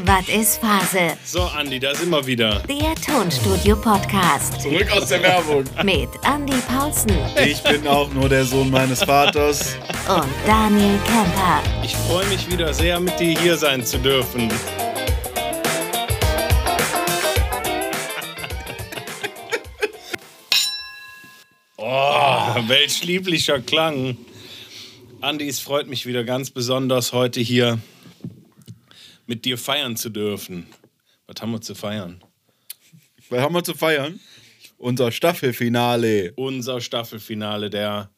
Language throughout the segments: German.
Was ist Phase? So, Andi, da sind wir wieder. Der Tonstudio-Podcast Zurück aus der Werbung. mit Andy Paulsen Ich bin auch nur der Sohn meines Vaters. und Daniel Kemper. Ich freue mich wieder sehr, mit dir hier sein zu dürfen. Oh, welch lieblicher Klang. Andi, es freut mich wieder ganz besonders, heute hier mit dir feiern zu dürfen. Was haben wir zu feiern? Was haben wir zu feiern? Unser Staffelfinale. Unser Staffelfinale der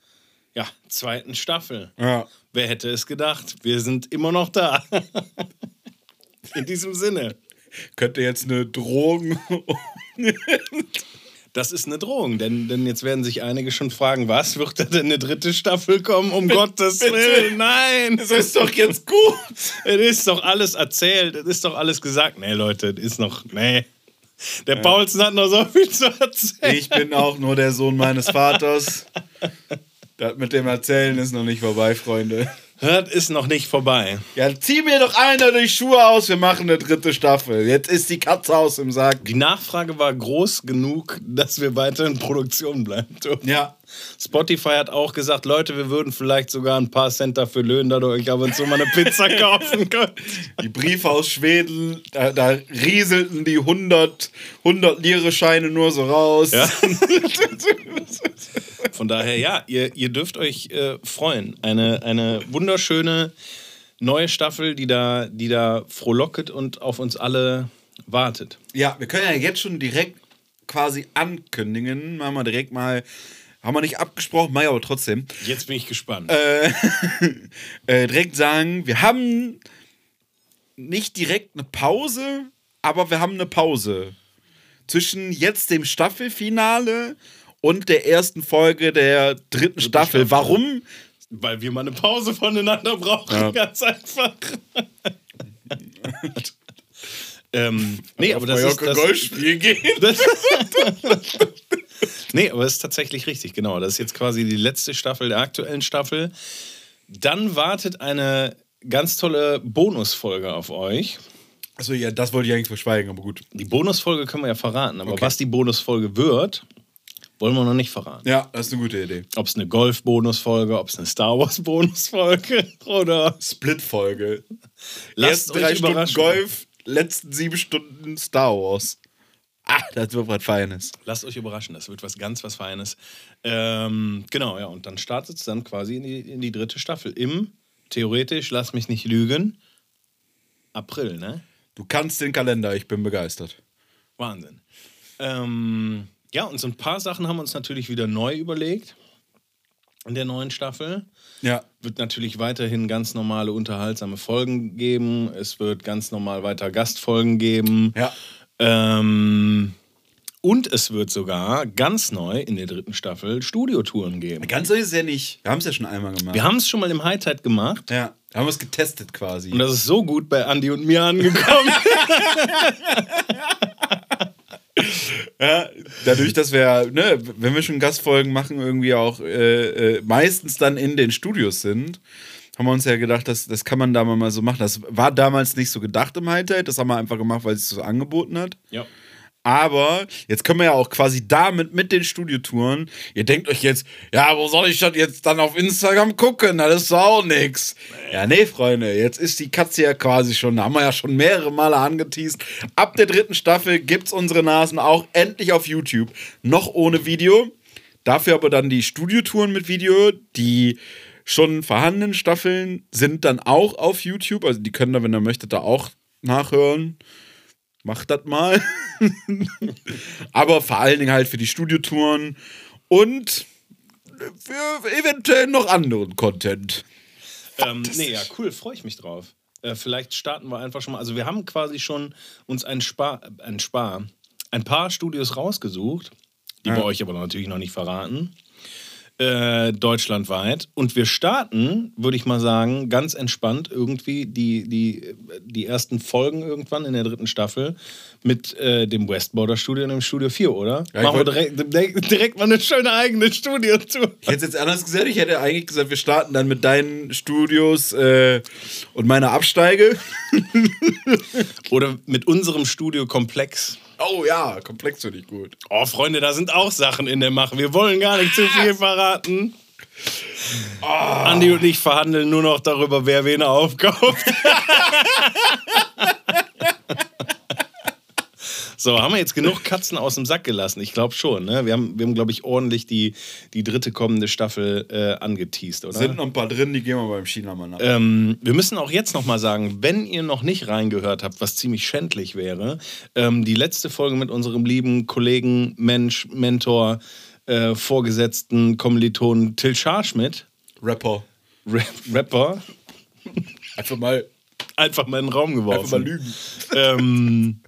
ja, zweiten Staffel. Ja. Wer hätte es gedacht? Wir sind immer noch da. In diesem Sinne. Könnte jetzt eine Drogen. Das ist eine Drohung, denn, denn jetzt werden sich einige schon fragen, was wird da denn eine dritte Staffel kommen? Um Gottes Willen, nein! Das ist doch jetzt gut. Es ist doch alles erzählt, es ist doch alles gesagt. Nee, Leute, es ist noch, nee. Der Paulsen hat noch so viel zu erzählen. Ich bin auch nur der Sohn meines Vaters. Das mit dem Erzählen ist noch nicht vorbei, Freunde. Das ist noch nicht vorbei. Ja, zieh mir doch einer die Schuhe aus, wir machen eine dritte Staffel. Jetzt ist die Katze aus dem Sack. Die Nachfrage war groß genug, dass wir weiter in Produktion bleiben dürfen. Ja. Spotify hat auch gesagt, Leute, wir würden vielleicht sogar ein paar Cent dafür löhnen, dass ihr euch ab und zu mal eine Pizza kaufen könnt. Die Briefe aus Schweden, da, da rieselten die 100, 100 Lire-Scheine nur so raus. Ja. Von daher, ja, ihr, ihr dürft euch äh, freuen. Eine, eine wunderschöne neue Staffel, die da, die da frohlocket und auf uns alle wartet. Ja, wir können ja jetzt schon direkt quasi ankündigen. Machen wir direkt mal. Haben wir nicht abgesprochen, ich aber trotzdem. Jetzt bin ich gespannt. Äh, direkt sagen, wir haben nicht direkt eine Pause, aber wir haben eine Pause. Zwischen jetzt dem Staffelfinale und der ersten Folge der dritten Staffel. Staffel. Warum? Weil wir mal eine Pause voneinander brauchen, Ja. ganz einfach. ähm, nee, aber das ist, das, Golfspiel gehen. Nee, aber es ist tatsächlich richtig, genau. Das ist jetzt quasi die letzte Staffel der aktuellen Staffel. Dann wartet eine ganz tolle Bonusfolge auf euch. Also ja, das wollte ich eigentlich verschweigen, aber gut. Die Bonusfolge können wir ja verraten, aber Okay. was die Bonusfolge wird, wollen wir noch nicht verraten. Ja, das ist eine gute Idee. Ob es eine Golf-Bonusfolge, ob es eine Star Wars-Bonusfolge oder. Split-Folge. Lasst Erst drei Stunden. Golf, letzten sieben Stunden Star Wars. Ah, das wird was Feines. Lasst euch überraschen, das wird was ganz was Feines. Ähm, genau, ja, und dann startet es dann quasi in die, in die dritte Staffel. Im, theoretisch, lass mich nicht lügen, April, ne? Du kannst den Kalender, ich bin begeistert. Wahnsinn. Ähm, ja, und so ein paar Sachen haben wir uns natürlich wieder neu überlegt in der neuen Staffel. Ja. Wird natürlich weiterhin ganz normale, unterhaltsame Folgen geben. Es wird ganz normal weiter Gastfolgen geben. Ja. Ähm, und es wird sogar ganz neu in der dritten Staffel Studiotouren geben. Ganz so ist es ja nicht. Wir haben es ja schon einmal gemacht. Wir haben es schon mal im Hightide gemacht. ja. Wir haben es getestet quasi. Und das ist so gut bei Andy und mir angekommen. Ja, dadurch, dass wir, ne, wenn wir schon Gastfolgen machen, irgendwie auch äh, äh, meistens dann in den Studios sind, haben wir uns ja gedacht, das, das kann man da mal so machen. Das war damals nicht so gedacht im Highlight, das haben wir einfach gemacht, weil es so angeboten hat. ja. Aber jetzt können wir ja auch quasi damit mit den Studiotouren. Ihr denkt euch jetzt, ja, wo soll ich das jetzt dann auf Instagram gucken? Das ist auch nix. Ja, nee, Freunde, jetzt ist die Katze ja quasi schon, da haben wir ja schon mehrere Male angeteased. Ab der dritten Staffel gibt's unsere Nasen auch endlich auf YouTube. Noch ohne Video. Dafür aber dann die Studiotouren mit Video, die schon vorhandenen Staffeln sind dann auch auf YouTube. Also die können da, wenn ihr möchtet, da auch nachhören. Macht das mal. Aber vor allen Dingen halt für die Studiotouren und für eventuell noch anderen Content. Ähm, nee, ja, cool, freue ich mich drauf. Äh, vielleicht starten wir einfach schon mal. Also wir haben quasi schon uns ein Spar, ein Spar, ein paar Studios rausgesucht, die Ja. wir euch aber natürlich noch nicht verraten. Äh, deutschlandweit. Und wir starten, würde ich mal sagen, ganz entspannt irgendwie die, die, die ersten Folgen irgendwann in der dritten Staffel mit äh, dem Westborder Studio und dem Studio 4, oder? Ja, Machen wir direkt, direkt, mal eine schöne eigene Studio-Tour. Ich hätte es jetzt anders gesagt. Ich hätte eigentlich gesagt, wir starten dann mit deinen Studios äh, und meiner Absteige. Oder mit unserem Studiokomplex. Oh ja, komplex finde ich gut. Oh, Freunde, da sind auch Sachen in der Mache. Wir wollen gar nicht zu viel verraten. Andi und ich verhandeln nur noch darüber, wer wen aufkauft. So, haben wir jetzt genug Katzen aus dem Sack gelassen? Ich glaube schon. Ne? Wir haben, wir haben glaube ich, ordentlich die, die dritte kommende Staffel äh, angeteased, oder? Sind noch ein paar drin, die gehen wir beim China mal nach. Ähm, wir müssen auch jetzt noch mal sagen, wenn ihr noch nicht reingehört habt, was ziemlich schändlich wäre, ähm, die letzte Folge mit unserem lieben Kollegen, Mensch, Mentor, äh, Vorgesetzten, Kommilitonen Till Scharschmidt, Rapper. Ra Rapper, Einfach mal, einfach mal in den Raum geworfen. einfach mal lügen. ähm,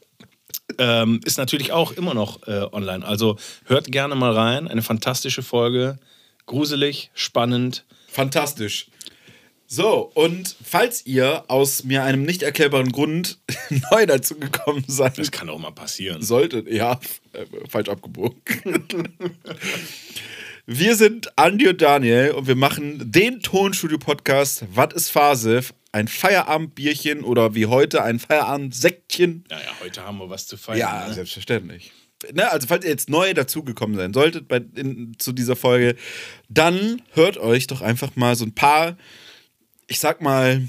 ähm, ist natürlich auch immer noch äh, online. Also hört gerne mal rein. Eine fantastische Folge. Gruselig, spannend. Fantastisch. So, und falls ihr aus mir einem nicht erklärbaren Grund neu dazu gekommen seid, Das kann auch mal passieren. solltet, ja, äh, falsch abgebogen. Wir sind Andi und Daniel und wir machen den Tonstudio-Podcast Was ist Phase? Ein Feierabendbierchen oder wie heute ein Feierabendsäckchen. Ja, ja, heute haben wir was zu feiern. Ja, ne? selbstverständlich. Ne, also falls ihr jetzt neu dazugekommen sein solltet bei, in, zu dieser Folge, dann hört euch doch einfach mal so ein paar, ich sag mal,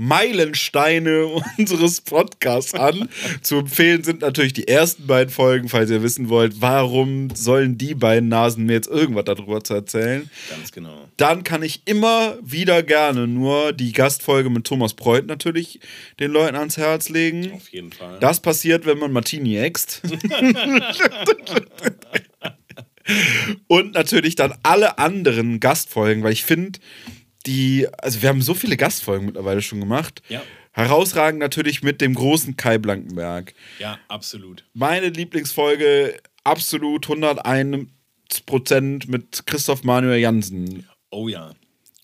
Meilensteine unseres Podcasts an. Zu empfehlen sind natürlich die ersten beiden Folgen, falls ihr wissen wollt, warum sollen die beiden Nasen mir jetzt irgendwas darüber zu erzählen. Ganz genau. Dann kann ich immer wieder gerne nur die Gastfolge mit Thomas Preuth natürlich den Leuten ans Herz legen. Auf jeden Fall. Das passiert, wenn man Martini äxt. Und natürlich dann alle anderen Gastfolgen, weil ich finde, die, also wir haben so viele Gastfolgen mittlerweile schon gemacht. Ja. Herausragend natürlich mit dem großen Kai Blankenberg. ja, absolut. Meine Lieblingsfolge absolut 101 Prozent mit Christoph Manuel Jansen. Oh ja,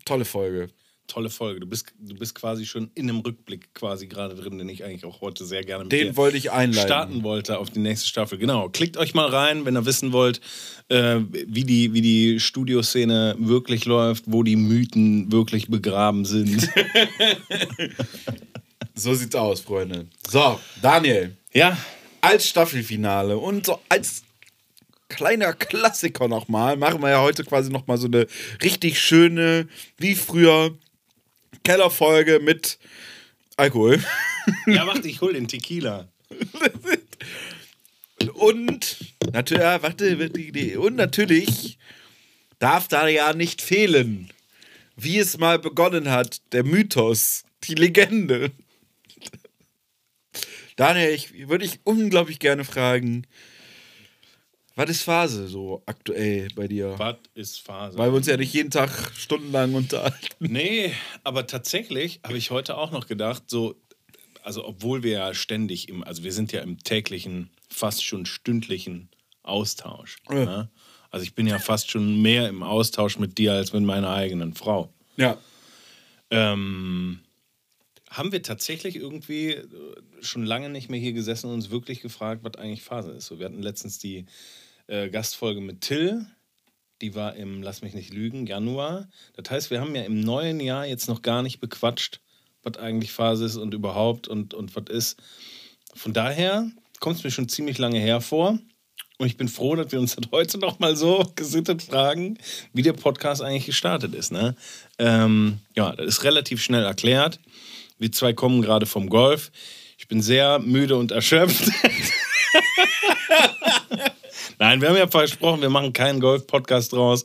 Tolle Folge. Tolle Folge. Du bist, du bist quasi schon in einem Rückblick quasi gerade drin, den ich eigentlich auch heute sehr gerne mit Den wollte ich einleiten. starten wollte auf die nächste Staffel. Genau. Klickt euch mal rein, wenn ihr wissen wollt, äh, wie, die, wie die Studioszene wirklich läuft, wo die Mythen wirklich begraben sind. So sieht's aus, Freunde. So, Daniel. ja, als Staffelfinale und so als kleiner Klassiker nochmal machen wir ja heute quasi nochmal so eine richtig schöne, wie früher, Kellerfolge mit Alkohol. ja, warte, ich hol den Tequila. Und natürlich, warte, und natürlich darf da ja nicht fehlen, wie es mal begonnen hat, der Mythos, die Legende. Daniel, ich würde ich unglaublich gerne fragen, was ist Phase so aktuell bei dir? Was ist Phase? Weil wir uns ja nicht jeden Tag stundenlang unterhalten. Nee, aber tatsächlich habe ich heute auch noch gedacht, so, also obwohl wir ja ständig im, also wir sind ja im täglichen, fast schon stündlichen Austausch. Ja. Ne? Also ich bin ja fast schon mehr im Austausch mit dir als mit meiner eigenen Frau. Ja. Ähm, haben wir tatsächlich irgendwie äh, schon lange nicht mehr hier gesessen und uns wirklich gefragt, was eigentlich Phase ist. So, wir hatten letztens die äh, Gastfolge mit Till, die war im, lass mich nicht lügen, Januar. Das heißt, wir haben ja im neuen Jahr jetzt noch gar nicht bequatscht, was eigentlich Phase ist und überhaupt und, und was ist. Von daher kommt es mir schon ziemlich lange her vor. Und ich bin froh, dass wir uns das heute noch mal so gesittet fragen, wie der Podcast eigentlich gestartet ist. Ne? Ähm, ja, das ist relativ schnell erklärt. Wir zwei kommen gerade vom Golf. Ich bin sehr müde und erschöpft. Nein, wir haben ja versprochen, wir machen keinen Golf-Podcast draus.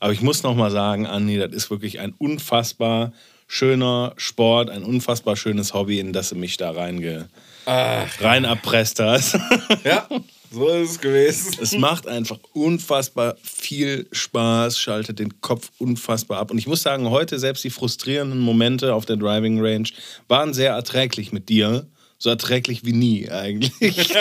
Aber ich muss noch mal sagen, Andi, das ist wirklich ein unfassbar schöner Sport, ein unfassbar schönes Hobby, in das du mich da reinge rein erpresst hast. Ja, so ist es gewesen. Es macht einfach unfassbar viel Spaß, schaltet den Kopf unfassbar ab. Und ich muss sagen, heute selbst die frustrierenden Momente auf der Driving Range waren sehr erträglich mit dir. So erträglich wie nie eigentlich.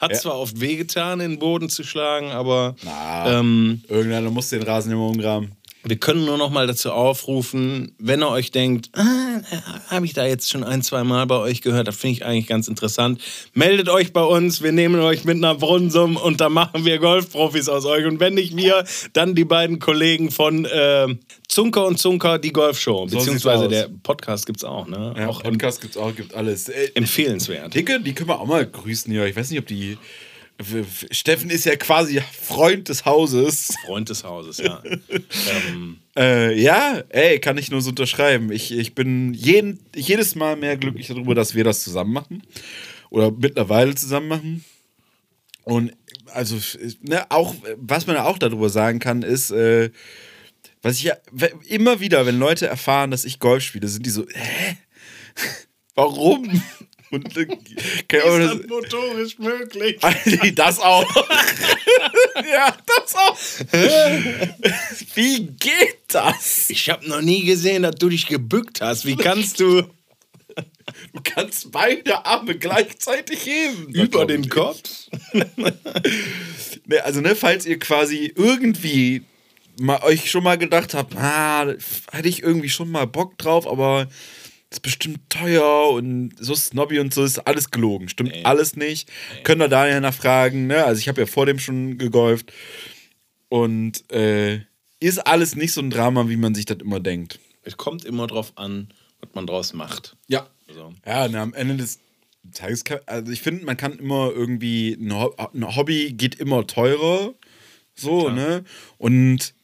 Hat zwar oft wehgetan, den Boden zu schlagen, aber Na. ähm, Irgendeiner muss den Rasen immer umgraben. Wir können nur noch mal dazu aufrufen, wenn ihr euch denkt, ah, habe ich da jetzt schon ein, zwei Mal bei euch gehört, das finde ich eigentlich ganz interessant. Meldet euch bei uns, wir nehmen euch mit einer Brunsum und da machen wir Golfprofis aus euch. Und wenn nicht wir, dann die beiden Kollegen von äh, Zunker und Zunker, die Golfshow. Beziehungsweise der Podcast gibt es auch, ne? Ja, auch Podcast gibt's auch, gibt alles. Äh, empfehlenswert. Dicke, die können wir auch mal grüßen hier. Ich weiß nicht, ob die. Steffen ist ja quasi Freund des Hauses. Freund des Hauses, ja. ähm, Äh, ja, ey, kann ich nur so unterschreiben. Ich, ich bin jeden, jedes Mal mehr glücklich darüber, dass wir das zusammen machen. Oder mittlerweile zusammen machen. Und also, ne, auch, was man auch darüber sagen kann, ist, äh, was ich ja immer wieder, wenn Leute erfahren, dass ich Golf spiele, sind die so, hä? Warum? Und ich auch das, motorisch möglich? das auch. ja, das auch. Wie geht das? Ich habe noch nie gesehen, dass du dich gebückt hast. Wie kannst du Du kannst beide Arme gleichzeitig heben. über den Kopf? Ne, also, ne, falls ihr quasi irgendwie mal, euch schon mal gedacht habt, ah, hätte ich irgendwie schon mal Bock drauf, aber ist bestimmt teuer und so snobby und so ist alles gelogen. Stimmt alles nicht. Könnt ihr Daniel nachfragen, ne? Also ich habe ja vor dem schon gegolft. Und äh, ist alles nicht so ein Drama, wie man sich das immer denkt. Es kommt immer drauf an, was man draus macht. Ja. So. Ja, na, am Ende des Tages, kann, also ich finde, man kann immer irgendwie, ein, Ho ein Hobby geht immer teurer, so, ne? Und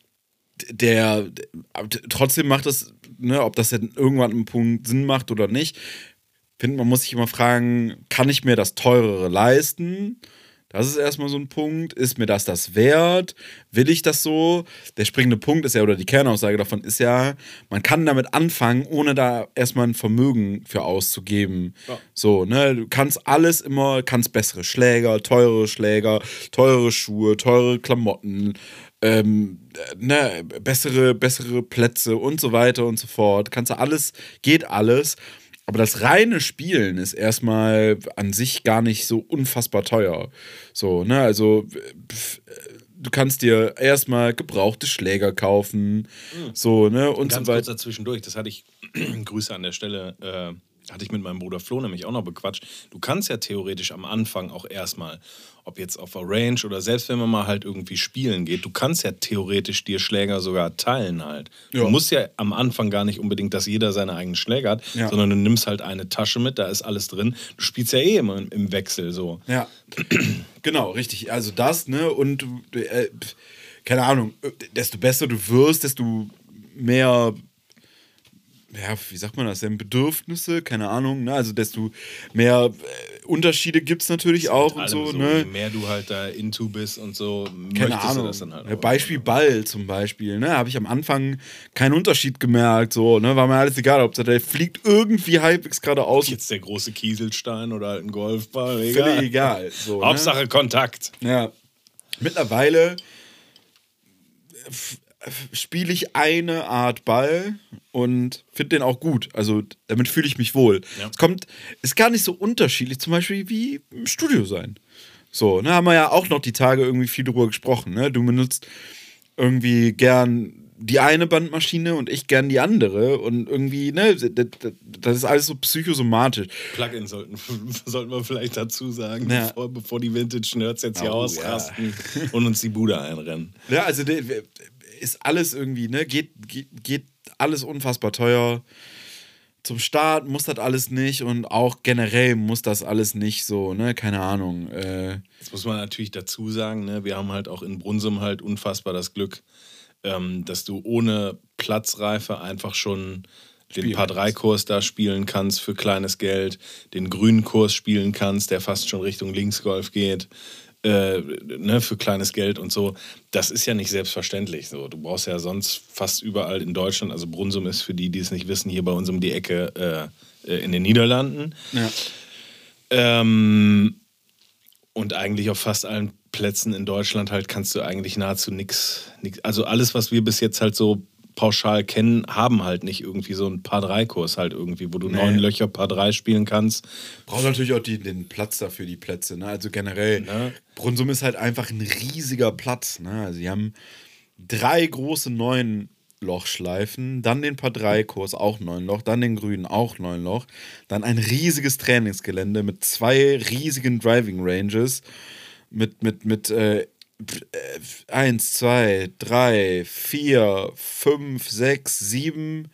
der, trotzdem macht das, ne, ob das jetzt irgendwann einen Punkt Sinn macht oder nicht, finde, man muss sich immer fragen, kann ich mir das teurere leisten? Das ist erstmal so ein Punkt. Ist mir das das wert? Will ich das so? Der springende Punkt ist ja, oder die Kernaussage davon ist ja, man kann damit anfangen, ohne da erstmal ein Vermögen für auszugeben. So, ne? Du kannst alles immer, kannst bessere Schläger, teure Schläger, teure Schuhe, teure Klamotten, ähm, ne, bessere, bessere Plätze und so weiter und so fort. Kannst du alles, geht alles. Aber das reine Spielen ist erstmal an sich gar nicht so unfassbar teuer. So, ne, also pf, du kannst dir erstmal gebrauchte Schläger kaufen, so, ne, und Ganz so kurz weiter. dazwischendurch, das hatte ich, Grüße an der Stelle, äh, hatte ich mit meinem Bruder Flo nämlich auch noch bequatscht. Du kannst ja theoretisch am Anfang auch erstmal, ob jetzt auf der Range oder selbst wenn man mal halt irgendwie spielen geht, du kannst ja theoretisch dir Schläger sogar teilen halt. Ja. Du musst ja am Anfang gar nicht unbedingt, dass jeder seine eigenen Schläger hat, Ja. sondern du nimmst halt eine Tasche mit, da ist alles drin. Du spielst ja eh immer im, Wechsel so. Ja, genau, richtig. Also das, ne, und äh, keine Ahnung, äh, desto besser du wirst, desto mehr, ja, wie sagt man das denn, Bedürfnisse, keine Ahnung, ne, also desto mehr äh, Unterschiede gibt es natürlich auch und so, Je ne. mehr du halt da into bist und so, Keine Ahnung. du das dann halt Ja, auch. Beispiel Ball zum Beispiel, ne? Habe ich am Anfang keinen Unterschied gemerkt, so, ne? War mir alles egal, ob der fliegt irgendwie halbwegs geradeaus. Jetzt der große Kieselstein oder halt ein Golfball, Völlig egal. egal. So, ne? Hauptsache Kontakt. Ja. Mittlerweile spiele ich eine Art Ball und finde den auch gut. Also damit fühle ich mich wohl. Ja. Es kommt, ist gar nicht so unterschiedlich, zum Beispiel wie im Studio sein. So, ne, haben wir ja auch noch die Tage irgendwie viel drüber gesprochen. Ne? Du benutzt irgendwie gern die eine Bandmaschine und ich gern die andere und irgendwie, ne, das, ist alles so psychosomatisch. Plugins sollten, sollten wir vielleicht dazu sagen, Ja. bevor, bevor die Vintage-Nerds jetzt hier Oh, ausrasten und uns die Bude einrennen. Ja, also ist alles irgendwie, ne, geht, geht, geht alles unfassbar teuer. Zum Start muss das alles nicht und auch generell muss das alles nicht so, ne, keine Ahnung. Äh, Jetzt muss man natürlich dazu sagen, ne, wir haben halt auch in Brunsum halt unfassbar das Glück, ähm, dass du ohne Platzreife einfach schon den Paar 3 Kurs da spielen kannst für kleines Geld, den grünen Kurs spielen kannst, der fast schon Richtung Linksgolf geht, äh, ne, für kleines Geld und so. Das ist ja nicht selbstverständlich so. Du brauchst ja sonst fast überall in Deutschland, also Brunsum ist für die, die es nicht wissen, hier bei uns um die Ecke äh, äh, in den Niederlanden. ja. Ähm, und eigentlich auf fast allen Plätzen in Deutschland halt kannst du eigentlich nahezu nichts. Also alles, was wir bis jetzt halt so pauschal kennen, haben halt nicht irgendwie so einen Paar-3-Kurs halt irgendwie, wo du Nee. neun Löcher Paar-3 spielen kannst. Braucht natürlich auch die, den Platz dafür, die Plätze, ne? Also generell, Ne? Brunsum ist halt einfach ein riesiger Platz, ne? Also sie haben drei große neuen Lochschleifen, dann den Paar 3 Kurs auch 9 Loch, dann den grünen auch 9 Loch, dann ein riesiges Trainingsgelände mit zwei riesigen Driving Ranges mit mit mit äh, 1 2 3 4 5 6 7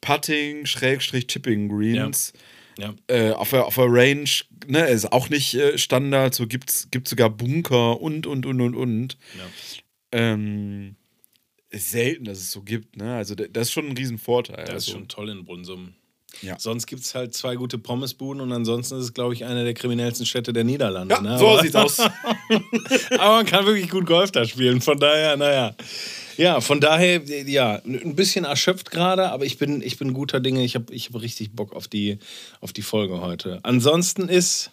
Putting Schrägstrich Chipping Greens. Ja. Äh, auf, der, auf der Range, ne, ist auch nicht äh, Standard, so gibt's, gibt's sogar Bunker und und und und und. Ja. Ähm, ist selten, dass es so gibt, ne? Also da- das ist schon ein Riesenvorteil. Das ist also, schon toll in Brunsum. Ja. Sonst gibt es halt zwei gute Pommesbuden und ansonsten ist es, glaube ich, eine der kriminellsten Städte der Niederlande. ja, ne? so aber, sieht's aus. aber man kann wirklich gut Golf da spielen. Von daher, naja. Ja, von daher, ja, ein bisschen erschöpft gerade, aber ich bin, ich bin guter Dinge. Ich habe ich hab richtig Bock auf die, auf die Folge heute. Ansonsten ist,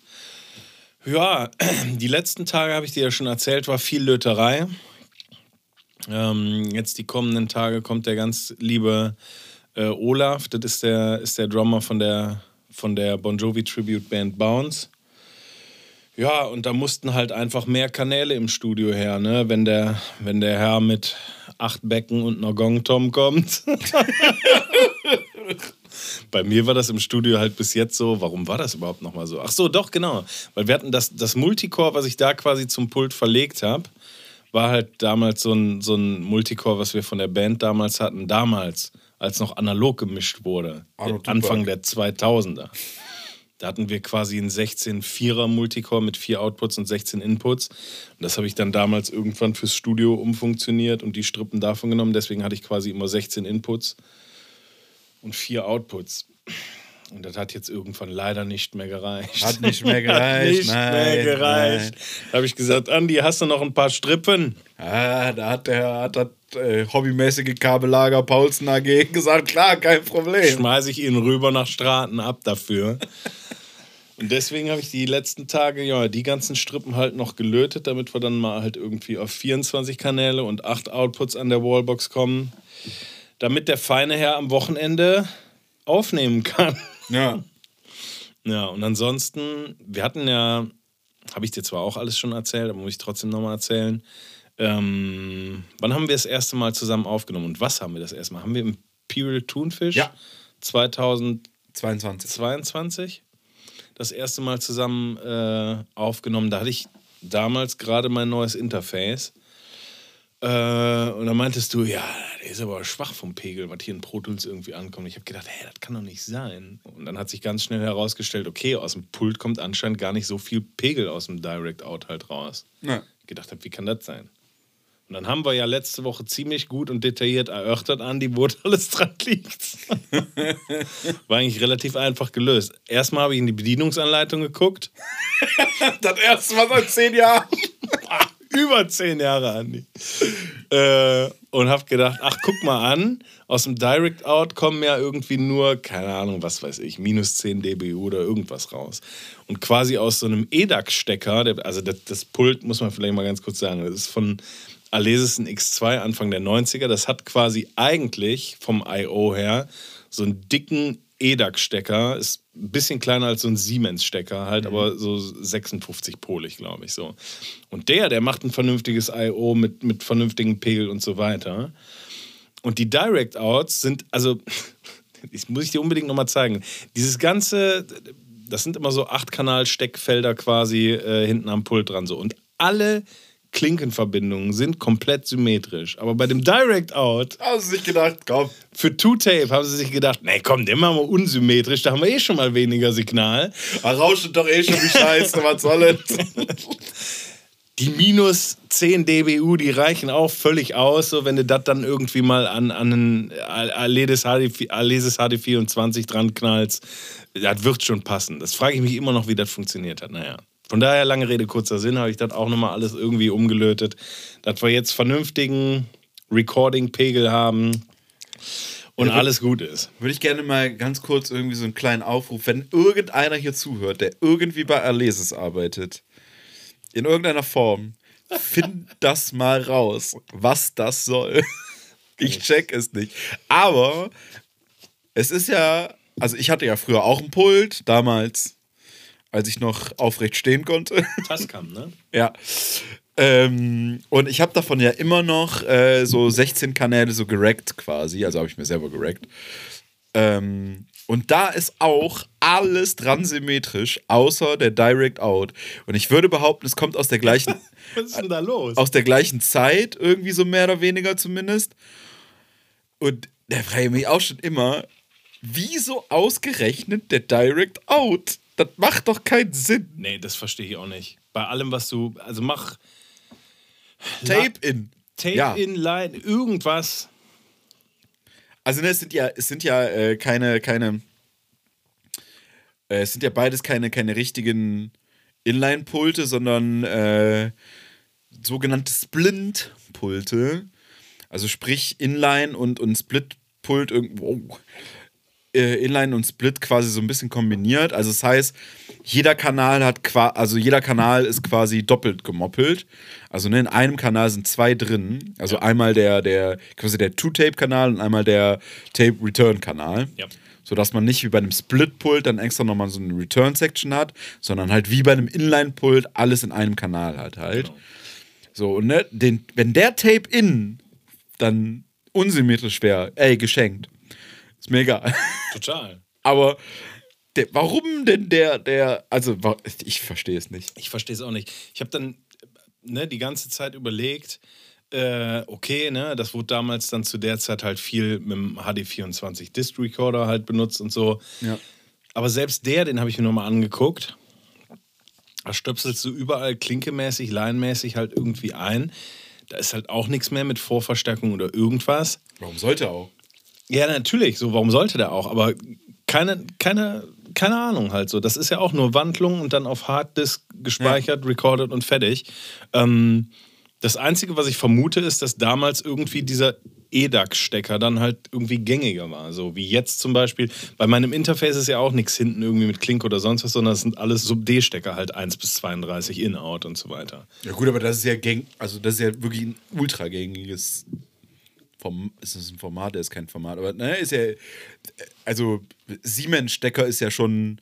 ja, die letzten Tage, habe ich dir ja schon erzählt, war viel Löterei. Ähm, jetzt die kommenden Tage kommt der ganz liebe äh, Olaf, das ist der, ist der Drummer von der, von der Bon Jovi Tribute Band Bounce. Ja, und da mussten halt einfach mehr Kanäle im Studio her, ne? Wenn der, wenn der Herr mit acht Becken und einer Gong-Tom kommt. Bei mir war das im Studio halt bis jetzt so. Warum war das überhaupt nochmal so? Ach so, doch, genau. Weil wir hatten das, das Multicore, was ich da quasi zum Pult verlegt habe, war halt damals so ein, so ein Multicore, was wir von der Band damals hatten. Damals, als noch analog gemischt wurde. Arno. Anfang der 2000er. Da hatten wir quasi einen 16-4er Multicore mit vier Outputs und 16 Inputs. Und das habe ich dann damals irgendwann fürs Studio umfunktioniert und die Strippen davon genommen. Deswegen hatte ich quasi immer 16 Inputs und vier Outputs. Und das hat jetzt irgendwann leider nicht mehr gereicht. Hat nicht mehr gereicht. nicht nein, mehr gereicht. Nein. Da habe ich gesagt, Andi, hast du noch ein paar Strippen? Ah, da hat der hat das äh, hobbymäßige Kabellager Paulsen AG gesagt, klar, kein Problem. Schmeiße ich ihn rüber nach Straten ab dafür. Und deswegen habe ich die letzten Tage, ja, die ganzen Strippen halt noch gelötet, damit wir dann mal halt irgendwie auf 24 Kanäle und 8 Outputs an der Wallbox kommen, damit der feine Herr am Wochenende aufnehmen kann. Ja. Ja, und ansonsten, wir hatten ja, habe ich dir zwar auch alles schon erzählt, aber muss ich trotzdem nochmal erzählen. Ähm, wann haben wir das erste Mal zusammen aufgenommen und was haben wir das erste Mal? Haben wir Imperial Thunfish Ja. 2022 22. das erste Mal zusammen äh, aufgenommen? Da hatte ich damals gerade mein neues Interface. Äh, und dann meintest du, ja, der ist aber schwach vom Pegel, was hier in Pro Tools irgendwie ankommt. Ich habe gedacht, hey, das kann doch nicht sein. Und dann hat sich ganz schnell herausgestellt, okay, aus dem Pult kommt anscheinend gar nicht so viel Pegel aus dem Direct Out halt raus. Ja. Ich gedacht habe, wie kann das sein? Und dann haben wir ja letzte Woche ziemlich gut und detailliert erörtert, Andi, wo alles dran liegt. War eigentlich relativ einfach gelöst. Erstmal habe ich in die Bedienungsanleitung geguckt. Das erste Mal seit zehn Jahren. Über zehn Jahre, Andi. Äh, und habe gedacht, ach, guck mal an, aus dem Direct Out kommen ja irgendwie nur, keine Ahnung, was weiß ich, minus 10 dBu oder irgendwas raus. Und quasi aus so einem EDAX-Stecker, der- also das, das Pult muss man vielleicht mal ganz kurz sagen, das ist von Alesis ein X2 Anfang der 90er. Das hat quasi eigentlich vom I.O. her so einen dicken EDAX-Stecker, ist ein bisschen kleiner als so ein Siemens-Stecker, halt, aber so 56 polig, glaube ich so. Und der, der macht ein vernünftiges I.O. mit, mit vernünftigen Pegel und so weiter. Und die Direct Outs sind, also, das muss ich dir unbedingt nochmal zeigen. Dieses ganze, das sind immer so Acht-Kanal-Steckfelder quasi äh, hinten am Pult dran so. Und alle Klinkenverbindungen sind komplett symmetrisch. Aber bei dem Direct Out Haben sie sich gedacht, komm. für Two-Tape haben sie sich gedacht, nee, komm, den machen wir unsymmetrisch, da haben wir eh schon mal weniger Signal. Da rauscht doch eh schon die Scheiße, was soll es? Die minus 10 dBu, die reichen auch völlig aus, so wenn du das dann irgendwie mal an, an einen Alesis HD24 dran knallst. Das wird schon passen. Das frage ich mich immer noch, wie das funktioniert hat. Naja. Von daher, lange Rede, kurzer Sinn, habe ich das auch nochmal alles irgendwie umgelötet, dass wir jetzt vernünftigen Recording-Pegel haben und Ja, alles gut ist. Würde ich gerne mal ganz kurz irgendwie so einen kleinen Aufruf, wenn irgendeiner hier zuhört, der irgendwie bei Alesis arbeitet, in irgendeiner Form, find das mal raus, was das soll. Ich check es nicht. Aber es ist ja, also ich hatte ja früher auch ein Pult, damals, als ich noch aufrecht stehen konnte. Tascam, ne? Ja. Ähm, und ich habe davon ja immer noch äh, so 16 Kanäle so gerackt quasi. Also habe ich mir selber gerackt. Ähm, und da ist auch alles dran symmetrisch, außer der Direct Out. Und ich würde behaupten, es kommt aus der gleichen, Was ist denn da los? aus der gleichen Zeit, irgendwie so mehr oder weniger zumindest. Und da frage ich mich auch schon immer, wieso ausgerechnet der Direct Out? Das macht doch keinen Sinn. nee, das verstehe ich auch nicht. Bei allem, was du. Also mach Tape in. Tape Ja. in Line, irgendwas. Also ne, es sind ja, es sind ja äh, keine, keine, äh, es sind ja beides keine, keine richtigen Inline-Pulte, sondern äh, sogenannte Splint-Pulte. Also sprich Inline und, und Split-Pult irgendwo. Äh, Inline und Split quasi so ein bisschen kombiniert. Also das heißt, jeder Kanal hat qua also jeder Kanal ist quasi doppelt gemoppelt. Also ne, in einem Kanal sind zwei drin. Also einmal der, der, quasi der Two-Tape-Kanal und einmal der Tape-Return-Kanal. Ja. Sodass man nicht wie bei einem Split-Pult dann extra nochmal so eine Return-Section hat, sondern halt wie bei einem Inline-Pult alles in einem Kanal hat halt. Genau. So, und ne, den, wenn der Tape-In dann unsymmetrisch wäre, ey, geschenkt. Ist mir egal. Total. Aber der, warum denn der, der, also ich verstehe es nicht. Ich verstehe es auch nicht. Ich habe dann ne, die ganze Zeit überlegt, äh, okay, ne, das wurde damals dann zu der Zeit halt viel mit dem HD24 Disc Recorder halt benutzt und so. Ja. Aber selbst der, den habe ich mir nochmal angeguckt. Da stöpselst du überall klinkemäßig, leinmäßig halt irgendwie ein. Da ist halt auch nichts mehr mit Vorverstärkung oder irgendwas. Warum sollte auch? Ja, natürlich, so, warum sollte der auch? Aber keine, keine, keine Ahnung halt so. Das ist ja auch nur Wandlung und dann auf Harddisk gespeichert, recorded und fertig. Ähm, das Einzige, was ich vermute, ist, dass damals irgendwie dieser EDAX-Stecker dann halt irgendwie gängiger war. So wie jetzt zum Beispiel. Bei meinem Interface ist ja auch nichts hinten irgendwie mit Klink oder sonst was, sondern es sind alles Sub-D-Stecker halt 1 bis 32 In-Out und so weiter. Ja gut, aber das ist ja gäng, also das ist ja wirklich ein ultra gängiges Form, ist es ein Format, der ist kein Format, aber ne, ist ja, also Siemens-Stecker ist ja schon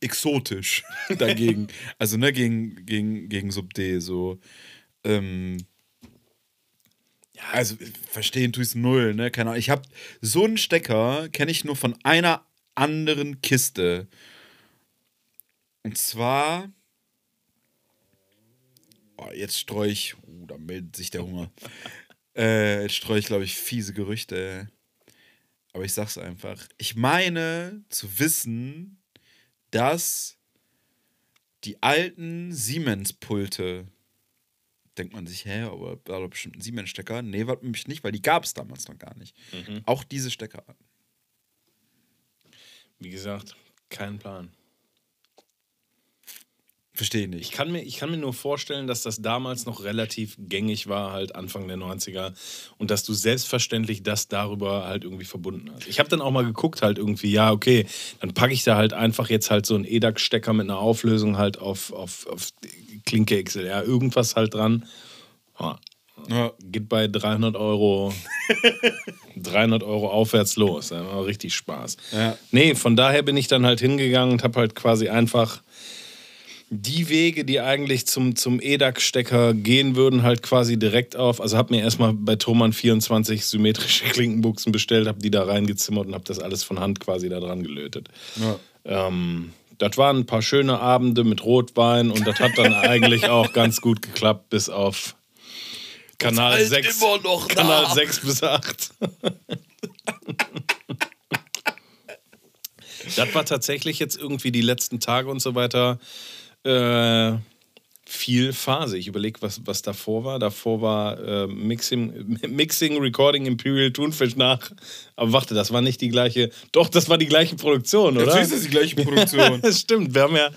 exotisch dagegen. also ne, gegen, gegen, gegen Sub-D so. Ähm, also verstehen tue ich es null, ne? Keine Ahnung. Ich habe so einen Stecker, kenne ich nur von einer anderen Kiste. Und zwar. Oh, jetzt streue ich. Uh, da meldet sich der Hunger. Äh, jetzt streue ich, glaube ich, fiese Gerüchte. Aber ich sag's einfach. Ich meine zu wissen, dass die alten Siemens-Pulte denkt man sich, hä, aber war doch bestimmt ein Siemens-Stecker. Nee, war nämlich nicht, weil die gab es damals noch gar nicht. Auch diese Stecker. Wie gesagt, kein Plan. Verstehe Ich nicht. kann, mir, ich kann mir nur vorstellen, dass das damals noch relativ gängig war, halt Anfang der 90er. Und dass du selbstverständlich das darüber halt irgendwie verbunden hast. Ich habe dann auch mal geguckt, halt irgendwie, ja, okay, dann packe ich da halt einfach jetzt halt so einen EDAX-Stecker mit einer Auflösung halt auf, auf, auf Klinke XLR, irgendwas halt dran. Ja, Ja. geht bei 300 Euro, 300 Euro aufwärts los. War richtig Spaß. Ja. Nee, von daher bin ich dann halt hingegangen und habe halt quasi einfach die Wege, die eigentlich zum, zum EDAX-Stecker gehen würden, halt quasi direkt auf. Also habe mir erstmal bei Thomann 24 symmetrische Klinkenbuchsen bestellt, habe die da reingezimmert und habe das alles von Hand quasi da dran gelötet. Ja. Ähm, das waren ein paar schöne Abende mit Rotwein und das hat dann eigentlich auch ganz gut geklappt, bis auf Kanal halt 6. immer noch Kanal nach. 6 bis 8. das war tatsächlich jetzt irgendwie die letzten Tage und so weiter äh, viel Phase. Ich überlege, was, was davor war. Davor war äh, Mixing, Mixing, Recording Imperial Thunfisch nach. Aber warte, das war nicht die gleiche. Doch, das war die gleiche Produktion, oder? Natürlich ist das die gleiche Produktion. das stimmt. Wir haben ja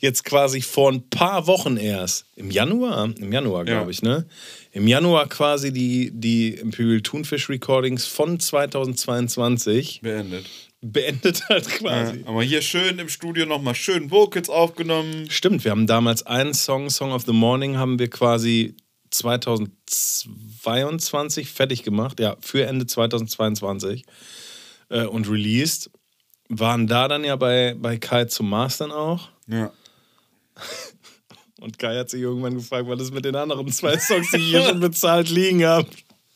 jetzt quasi vor ein paar Wochen erst, im Januar, im Januar, glaube Ja. ich, ne? Im Januar quasi die, die Imperial Thunfish Recordings von 2022 Beendet. Beendet halt Ja, quasi. aber hier schön im Studio nochmal schön Vocals aufgenommen. Stimmt, wir haben damals einen Song, Song of the Morning, haben wir quasi 2022 fertig gemacht, ja, für Ende 2022 äh, und released. Waren da dann ja bei, bei Kai zum Mastern auch. Ja. Und Kai hat sich irgendwann gefragt, was ist mit den anderen zwei Songs, die ich hier schon bezahlt liegen habe.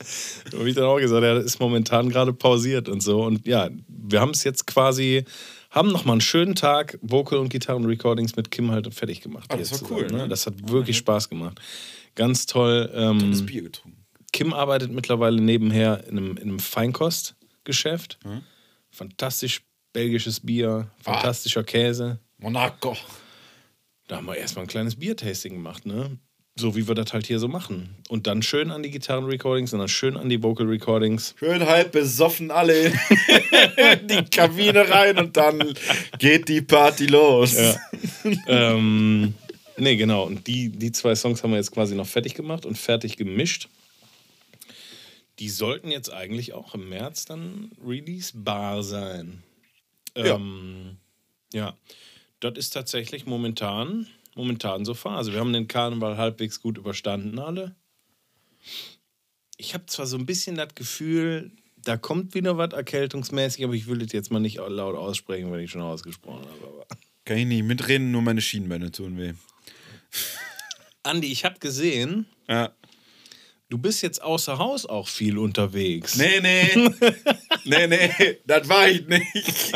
Da habe ich dann auch gesagt, das ist momentan gerade pausiert und so. Und ja, wir haben es jetzt quasi, haben nochmal einen schönen Tag Vocal- und Gitarren-Recordings mit Kim halt fertig gemacht. Ah, das war cool, zusammen, ne? Das hat wirklich Spaß gemacht. Ganz toll. Ähm, Das Bier getrunken. Kim arbeitet mittlerweile nebenher in einem, in einem Feinkostgeschäft. Fantastisch belgisches Bier, fantastischer Käse. Monaco. Da haben wir erstmal ein kleines Biertasting gemacht, ne? So wie wir das halt hier so machen. Und dann schön an die Gitarren-Recordings und dann schön an die Vocal-Recordings. Schön halb besoffen alle in die Kabine rein und dann geht die Party los. Ja. ähm, nee, genau. Und die, die zwei Songs haben wir jetzt quasi noch fertig gemacht und fertig gemischt. Die sollten jetzt eigentlich auch im März dann releasebar sein. Ja. Ähm, ja. Das ist tatsächlich momentan, momentan so Phase. Wir haben den Karneval halbwegs gut überstanden, alle. Ich habe zwar so ein bisschen das Gefühl, da kommt wieder was erkältungsmäßig, aber ich will das jetzt mal nicht laut aussprechen, wenn ich schon ausgesprochen habe. Aber Kann ich nicht mitreden, nur meine Schienbeine tun weh. Andi, ich habe gesehen, Ja. du bist jetzt außer Haus auch viel unterwegs. Nee, nee. nee, nee, das war ich nicht.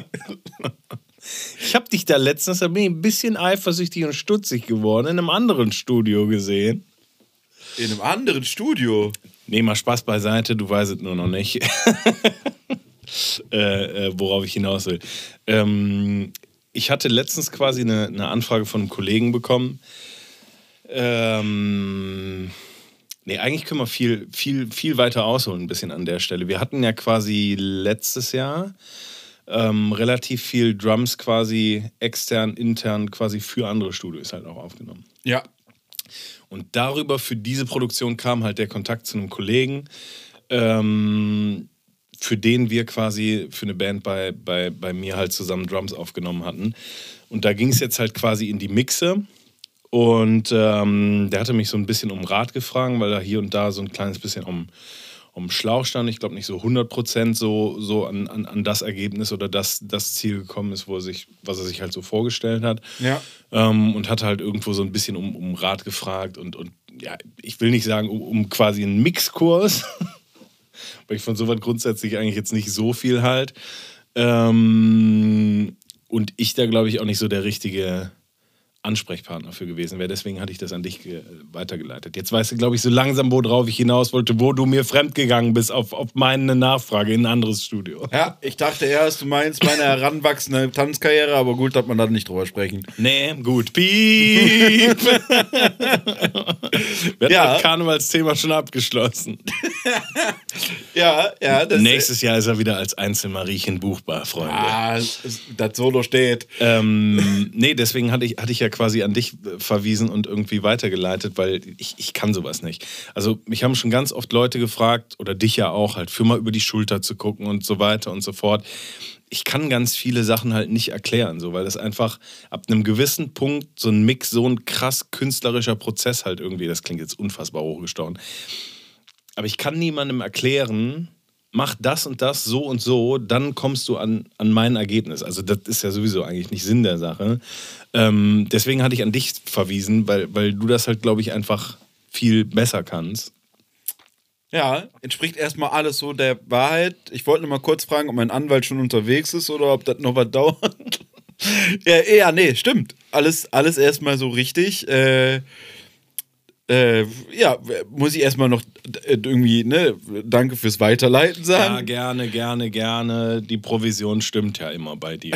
Ich habe dich da letztens da bin ich ein bisschen eifersüchtig und stutzig geworden in einem anderen Studio gesehen. In einem anderen Studio. Nee, mal Spaß beiseite, du weißt es nur noch nicht. äh, äh, worauf ich hinaus will. Ähm, ich hatte letztens quasi eine, eine Anfrage von einem Kollegen bekommen. Ähm, nee, eigentlich können wir viel, viel, viel weiter ausholen, ein bisschen an der Stelle. Wir hatten ja quasi letztes Jahr ähm, relativ viel Drums quasi extern, intern quasi für andere Studios halt auch aufgenommen. Ja. Und darüber für diese Produktion kam halt der Kontakt zu einem Kollegen, ähm, für den wir quasi für eine Band bei, bei, bei mir halt zusammen Drums aufgenommen hatten. Und da ging es jetzt halt quasi in die Mixe. Und ähm, der hatte mich so ein bisschen um Rat gefragt, weil er hier und da so ein kleines bisschen um, um Schlauch stand. Ich glaube nicht so 100% so, so an, an, an das Ergebnis oder das, das Ziel gekommen ist, wo er sich, was er sich halt so vorgestellt hat. Ja. Ähm, und hatte halt irgendwo so ein bisschen um, um Rat gefragt und, und ja, ich will nicht sagen, um, um quasi einen Mixkurs, weil ich von sowas grundsätzlich eigentlich jetzt nicht so viel halt. Ähm, und ich da, glaube ich, auch nicht so der richtige Ansprechpartner für gewesen wäre. Deswegen hatte ich das an dich ge- weitergeleitet. Jetzt weißt du, glaube ich, so langsam, worauf ich hinaus wollte, wo du mir fremdgegangen bist auf, auf meine Nachfrage in ein anderes Studio. Ja, ich dachte erst, du meinst meine heranwachsende Tanzkarriere, aber gut, dass man da nicht drüber sprechen. Nee, gut. Piep. Wir Ja. haben das Karnevalsthema schon abgeschlossen. Ja, ja, das Nächstes Jahr ist er wieder als Einzelmariechen buchbar, Freunde. Ah, das Solo steht. Ähm, nee, deswegen hatte ich, hatte ich ja quasi an dich verwiesen und irgendwie weitergeleitet, weil ich, ich kann sowas nicht. Also mich haben schon ganz oft Leute gefragt, oder dich ja auch, halt für mal über die Schulter zu gucken und so weiter und so fort. Ich kann ganz viele Sachen halt nicht erklären, so, weil das einfach ab einem gewissen Punkt so ein Mix, so ein krass künstlerischer Prozess halt irgendwie, das klingt jetzt unfassbar hochgestaunt. Aber ich kann niemandem erklären, mach das und das so und so, dann kommst du an, an mein Ergebnis. Also das ist ja sowieso eigentlich nicht Sinn der Sache. Ähm, deswegen hatte ich an dich verwiesen, weil, weil du das halt, glaube ich, einfach viel besser kannst. Ja, entspricht erstmal alles so der Wahrheit. Ich wollte nur mal kurz fragen, ob mein Anwalt schon unterwegs ist oder ob das noch was dauert. ja, ja, nee, stimmt. Alles, alles erstmal so richtig. Äh, äh, ja, muss ich erstmal noch äh, irgendwie, ne, danke fürs Weiterleiten Ja, sagen. gerne, gerne, gerne. Die Provision stimmt ja immer bei dir.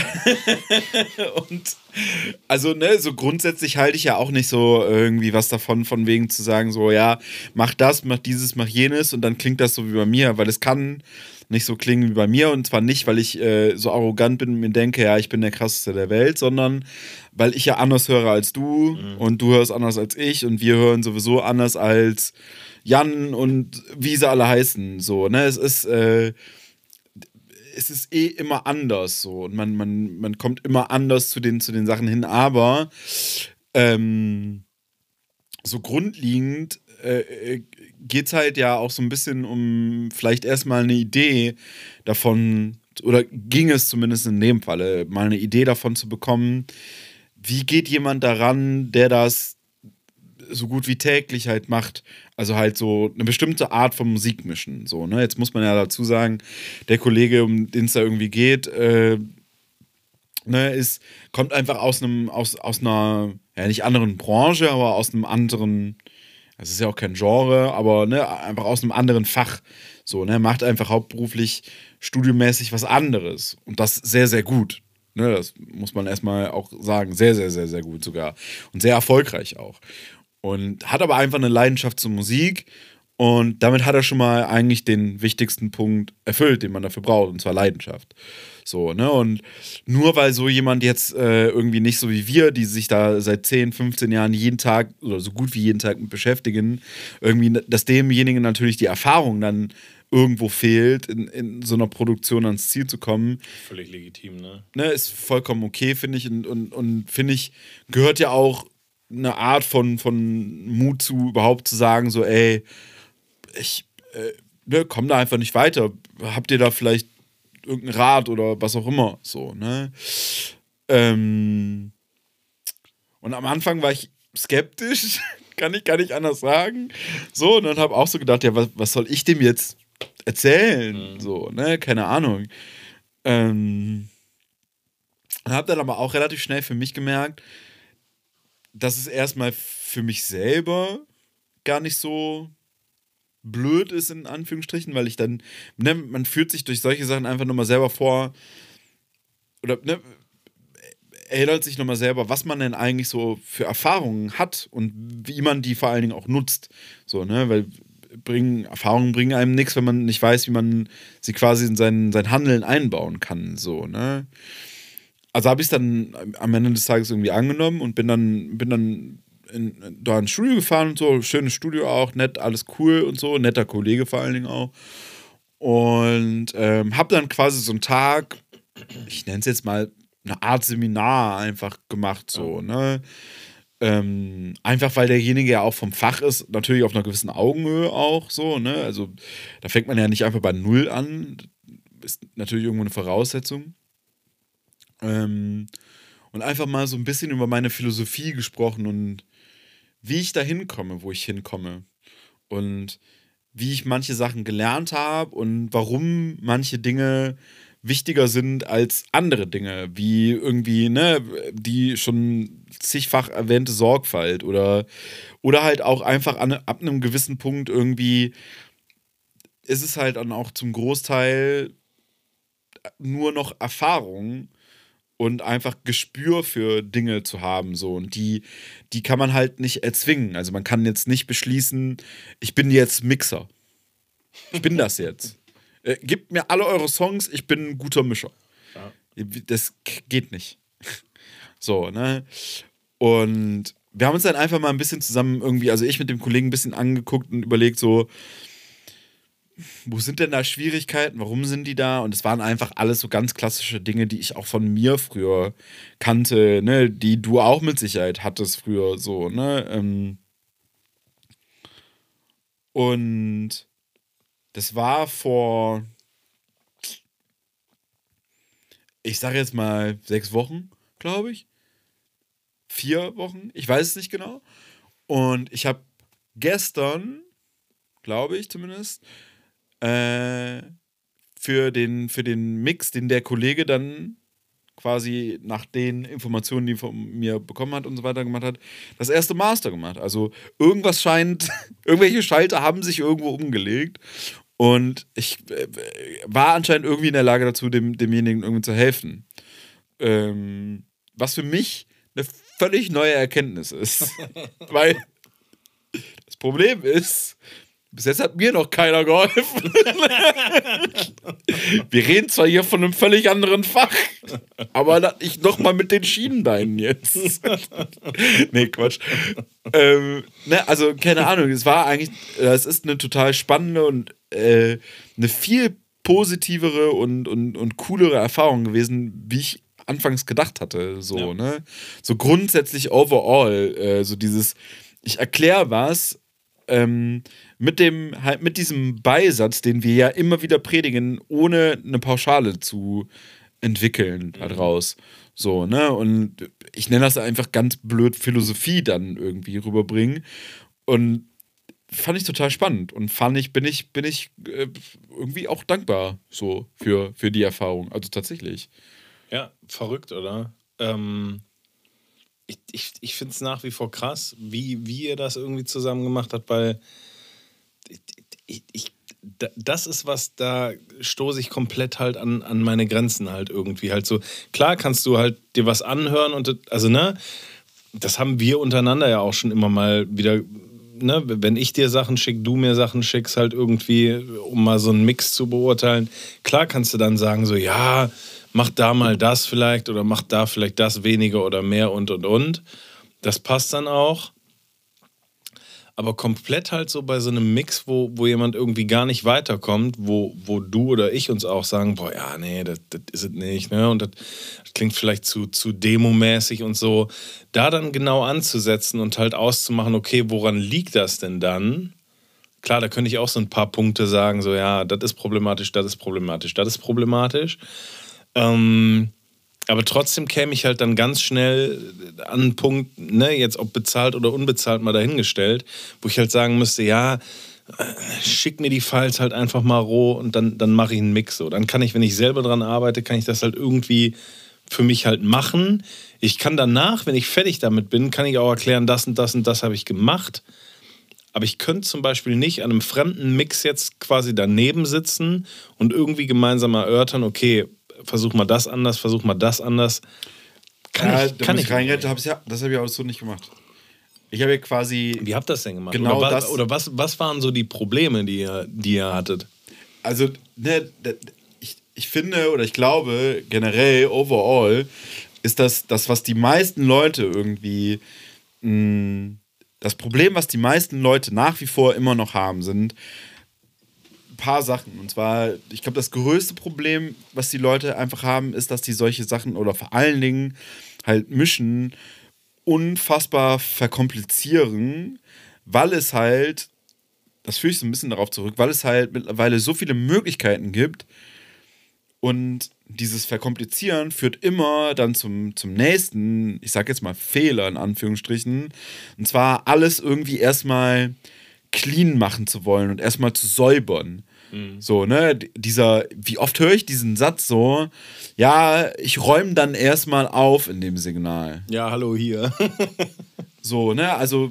Und also, ne, so grundsätzlich halte ich ja auch nicht so irgendwie was davon, von wegen zu sagen, so, ja, mach das, mach dieses, mach jenes und dann klingt das so wie bei mir, weil es kann nicht so klingen wie bei mir und zwar nicht, weil ich äh, so arrogant bin und mir denke, ja, ich bin der krasseste der Welt, sondern weil ich ja anders höre als du und du hörst anders als ich und wir hören sowieso anders als Jan und wie sie alle heißen, so, ne, es ist, äh, es ist eh immer anders so. Und man, man, man kommt immer anders zu den, zu den Sachen hin, aber ähm, so grundlegend äh, geht es halt ja auch so ein bisschen um vielleicht erstmal eine Idee davon, oder ging es zumindest in dem Falle, mal eine Idee davon zu bekommen, wie geht jemand daran, der das so gut wie täglich halt macht. Also halt so eine bestimmte Art von Musik mischen. So, ne? Jetzt muss man ja dazu sagen, der Kollege, um den es da irgendwie geht, äh, ne, ist, kommt einfach aus einem, aus, aus einer, ja nicht anderen Branche, aber aus einem anderen, das ist ja auch kein Genre, aber ne, einfach aus einem anderen Fach. So, ne, macht einfach hauptberuflich studiomäßig was anderes. Und das sehr, sehr gut. Ne, das muss man erstmal auch sagen. Sehr, sehr, sehr, sehr gut sogar. Und sehr erfolgreich auch. Und hat aber einfach eine Leidenschaft zur Musik. Und damit hat er schon mal eigentlich den wichtigsten Punkt erfüllt, den man dafür braucht, und zwar Leidenschaft. So, ne? Und nur weil so jemand jetzt äh, irgendwie nicht so wie wir, die sich da seit 10, 15 Jahren jeden Tag oder so gut wie jeden Tag mit beschäftigen, irgendwie, dass demjenigen natürlich die Erfahrung dann irgendwo fehlt, in, in so einer Produktion ans Ziel zu kommen. Völlig legitim, ne? Ne, ist vollkommen okay, finde ich. Und, und, und finde ich, gehört ja auch eine Art von, von Mut zu, überhaupt zu sagen, so, ey, ich äh, ne, komme da einfach nicht weiter. Habt ihr da vielleicht irgendeinen Rat oder was auch immer? So, ne? Ähm, und am Anfang war ich skeptisch, kann ich gar nicht anders sagen. So, und dann habe auch so gedacht, ja, was, was soll ich dem jetzt erzählen? Mhm. So, ne? Keine Ahnung. Ähm, und habe dann aber auch relativ schnell für mich gemerkt, dass es erstmal für mich selber gar nicht so blöd ist, in Anführungsstrichen, weil ich dann, ne, man fühlt sich durch solche Sachen einfach nochmal selber vor, oder ne, erinnert sich nochmal selber, was man denn eigentlich so für Erfahrungen hat und wie man die vor allen Dingen auch nutzt. So, ne, weil bringen, Erfahrungen bringen einem nichts, wenn man nicht weiß, wie man sie quasi in sein, sein Handeln einbauen kann. So, ne? Also habe ich es dann am Ende des Tages irgendwie angenommen und bin dann, bin dann in, da ins Studio gefahren und so. Schönes Studio auch, nett, alles cool und so. Netter Kollege vor allen Dingen auch. Und ähm, habe dann quasi so einen Tag, ich nenne es jetzt mal eine Art Seminar einfach gemacht, so, ne? Ähm, einfach weil derjenige ja auch vom Fach ist, natürlich auf einer gewissen Augenhöhe auch so, ne? Also da fängt man ja nicht einfach bei Null an. Ist natürlich irgendwo eine Voraussetzung. Ähm, und einfach mal so ein bisschen über meine Philosophie gesprochen und wie ich da hinkomme, wo ich hinkomme. Und wie ich manche Sachen gelernt habe und warum manche Dinge wichtiger sind als andere Dinge, wie irgendwie, ne, die schon zigfach erwähnte Sorgfalt oder, oder halt auch einfach an, ab einem gewissen Punkt irgendwie ist es halt dann auch zum Großteil nur noch Erfahrung und einfach Gespür für Dinge zu haben so und die die kann man halt nicht erzwingen. Also man kann jetzt nicht beschließen, ich bin jetzt Mixer. Ich bin das jetzt. Äh, gebt mir alle eure Songs, ich bin ein guter Mischer. Ja. Das geht nicht. So, ne? Und wir haben uns dann einfach mal ein bisschen zusammen irgendwie, also ich mit dem Kollegen ein bisschen angeguckt und überlegt, so, wo sind denn da Schwierigkeiten? Warum sind die da? Und es waren einfach alles so ganz klassische Dinge, die ich auch von mir früher kannte, ne? Die du auch mit Sicherheit hattest früher, so, ne? Ähm und das war vor, ich sage jetzt mal sechs Wochen, glaube ich. Vier Wochen, ich weiß es nicht genau. Und ich habe gestern, glaube ich zumindest, äh, für, den, für den Mix, den der Kollege dann quasi nach den Informationen, die von mir bekommen hat und so weiter gemacht hat, das erste Master gemacht. Also irgendwas scheint, irgendwelche Schalter haben sich irgendwo umgelegt und ich äh, war anscheinend irgendwie in der Lage dazu, dem, demjenigen irgendwie zu helfen. Ähm, was für mich eine völlig neue Erkenntnis ist. Weil das Problem ist, bis jetzt hat mir noch keiner geholfen. Wir reden zwar hier von einem völlig anderen Fach, aber das nicht nochmal mit den Schienenbeinen jetzt. nee, Quatsch. Ähm, ne, also, keine Ahnung, es war eigentlich, es ist eine total spannende und äh, eine viel positivere und, und, und coolere Erfahrung gewesen, wie ich anfangs gedacht hatte. So, Ja. ne? So grundsätzlich overall, äh, so dieses, ich erkläre was, ähm, mit dem, halt mit diesem Beisatz, den wir ja immer wieder predigen, ohne eine Pauschale zu entwickeln daraus. So, ne? Und ich nenne das einfach ganz blöd Philosophie dann irgendwie rüberbringen. Und fand ich total spannend und fand ich, bin ich, bin ich äh, irgendwie auch dankbar so für, für die Erfahrung. Also tatsächlich. Ja, verrückt, oder? Ähm, ich ich, ich finde es nach wie vor krass, wie, wie ihr das irgendwie zusammen gemacht habt, weil ich, ich, das ist was, da stoße ich komplett halt an, an meine Grenzen halt irgendwie. Halt so, klar kannst du halt dir was anhören und also, ne, das haben wir untereinander ja auch schon immer mal wieder, ne, wenn ich dir Sachen schicke, du mir Sachen schickst, halt irgendwie, um mal so einen Mix zu beurteilen. Klar kannst du dann sagen, so, ja, mach da mal das vielleicht oder mach da vielleicht das weniger oder mehr und und und. Das passt dann auch aber komplett halt so bei so einem Mix, wo, wo jemand irgendwie gar nicht weiterkommt, wo, wo du oder ich uns auch sagen, boah, ja, nee, das, das ist es nicht, ne? Und das, das klingt vielleicht zu, zu demomäßig und so. Da dann genau anzusetzen und halt auszumachen, okay, woran liegt das denn dann? Klar, da könnte ich auch so ein paar Punkte sagen, so, ja, das ist problematisch, das ist problematisch, das ist problematisch. Ähm, aber trotzdem käme ich halt dann ganz schnell an einen Punkt, ne, jetzt ob bezahlt oder unbezahlt mal dahingestellt, wo ich halt sagen müsste, ja, äh, schick mir die Files halt einfach mal roh und dann, dann mache ich einen Mix. So. Dann kann ich, wenn ich selber dran arbeite, kann ich das halt irgendwie für mich halt machen. Ich kann danach, wenn ich fertig damit bin, kann ich auch erklären, das und das und das habe ich gemacht. Aber ich könnte zum Beispiel nicht an einem fremden Mix jetzt quasi daneben sitzen und irgendwie gemeinsam erörtern, okay, versuch mal das anders, versuch mal das anders. Kann ja, ich, kann ich reingehen, hab's ja, das habe ich auch so nicht gemacht. Ich habe ja quasi. Wie habt ihr das denn gemacht? Genau oder, das, was, oder was, was waren so die Probleme, die ihr, die ihr hattet? Also, ne, ich, ich finde oder ich glaube generell, overall, ist das, das was die meisten Leute irgendwie. Mh, das Problem, was die meisten Leute nach wie vor immer noch haben, sind, paar Sachen. Und zwar, ich glaube, das größte Problem, was die Leute einfach haben, ist, dass die solche Sachen oder vor allen Dingen halt mischen, unfassbar verkomplizieren, weil es halt, das führe ich so ein bisschen darauf zurück, weil es halt mittlerweile so viele Möglichkeiten gibt und dieses Verkomplizieren führt immer dann zum, zum nächsten, ich sag jetzt mal Fehler in Anführungsstrichen. Und zwar alles irgendwie erstmal clean machen zu wollen und erstmal zu säubern. Mhm. So, ne, dieser, wie oft höre ich diesen Satz so, ja, ich räume dann erstmal auf in dem Signal. Ja, hallo hier. so, ne, also,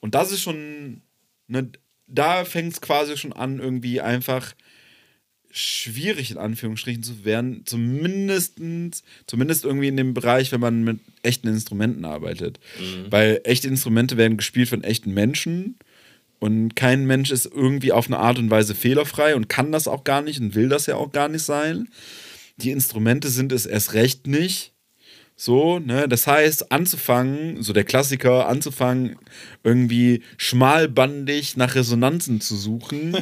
und das ist schon, ne, da fängt es quasi schon an, irgendwie einfach schwierig in Anführungsstrichen zu werden, zumindest, zumindest irgendwie in dem Bereich, wenn man mit echten Instrumenten arbeitet. Mhm. Weil echte Instrumente werden gespielt von echten Menschen und kein Mensch ist irgendwie auf eine Art und Weise fehlerfrei und kann das auch gar nicht und will das ja auch gar nicht sein. Die Instrumente sind es erst recht nicht. So, ne? Das heißt, anzufangen, so der Klassiker, anzufangen, irgendwie schmalbandig nach Resonanzen zu suchen.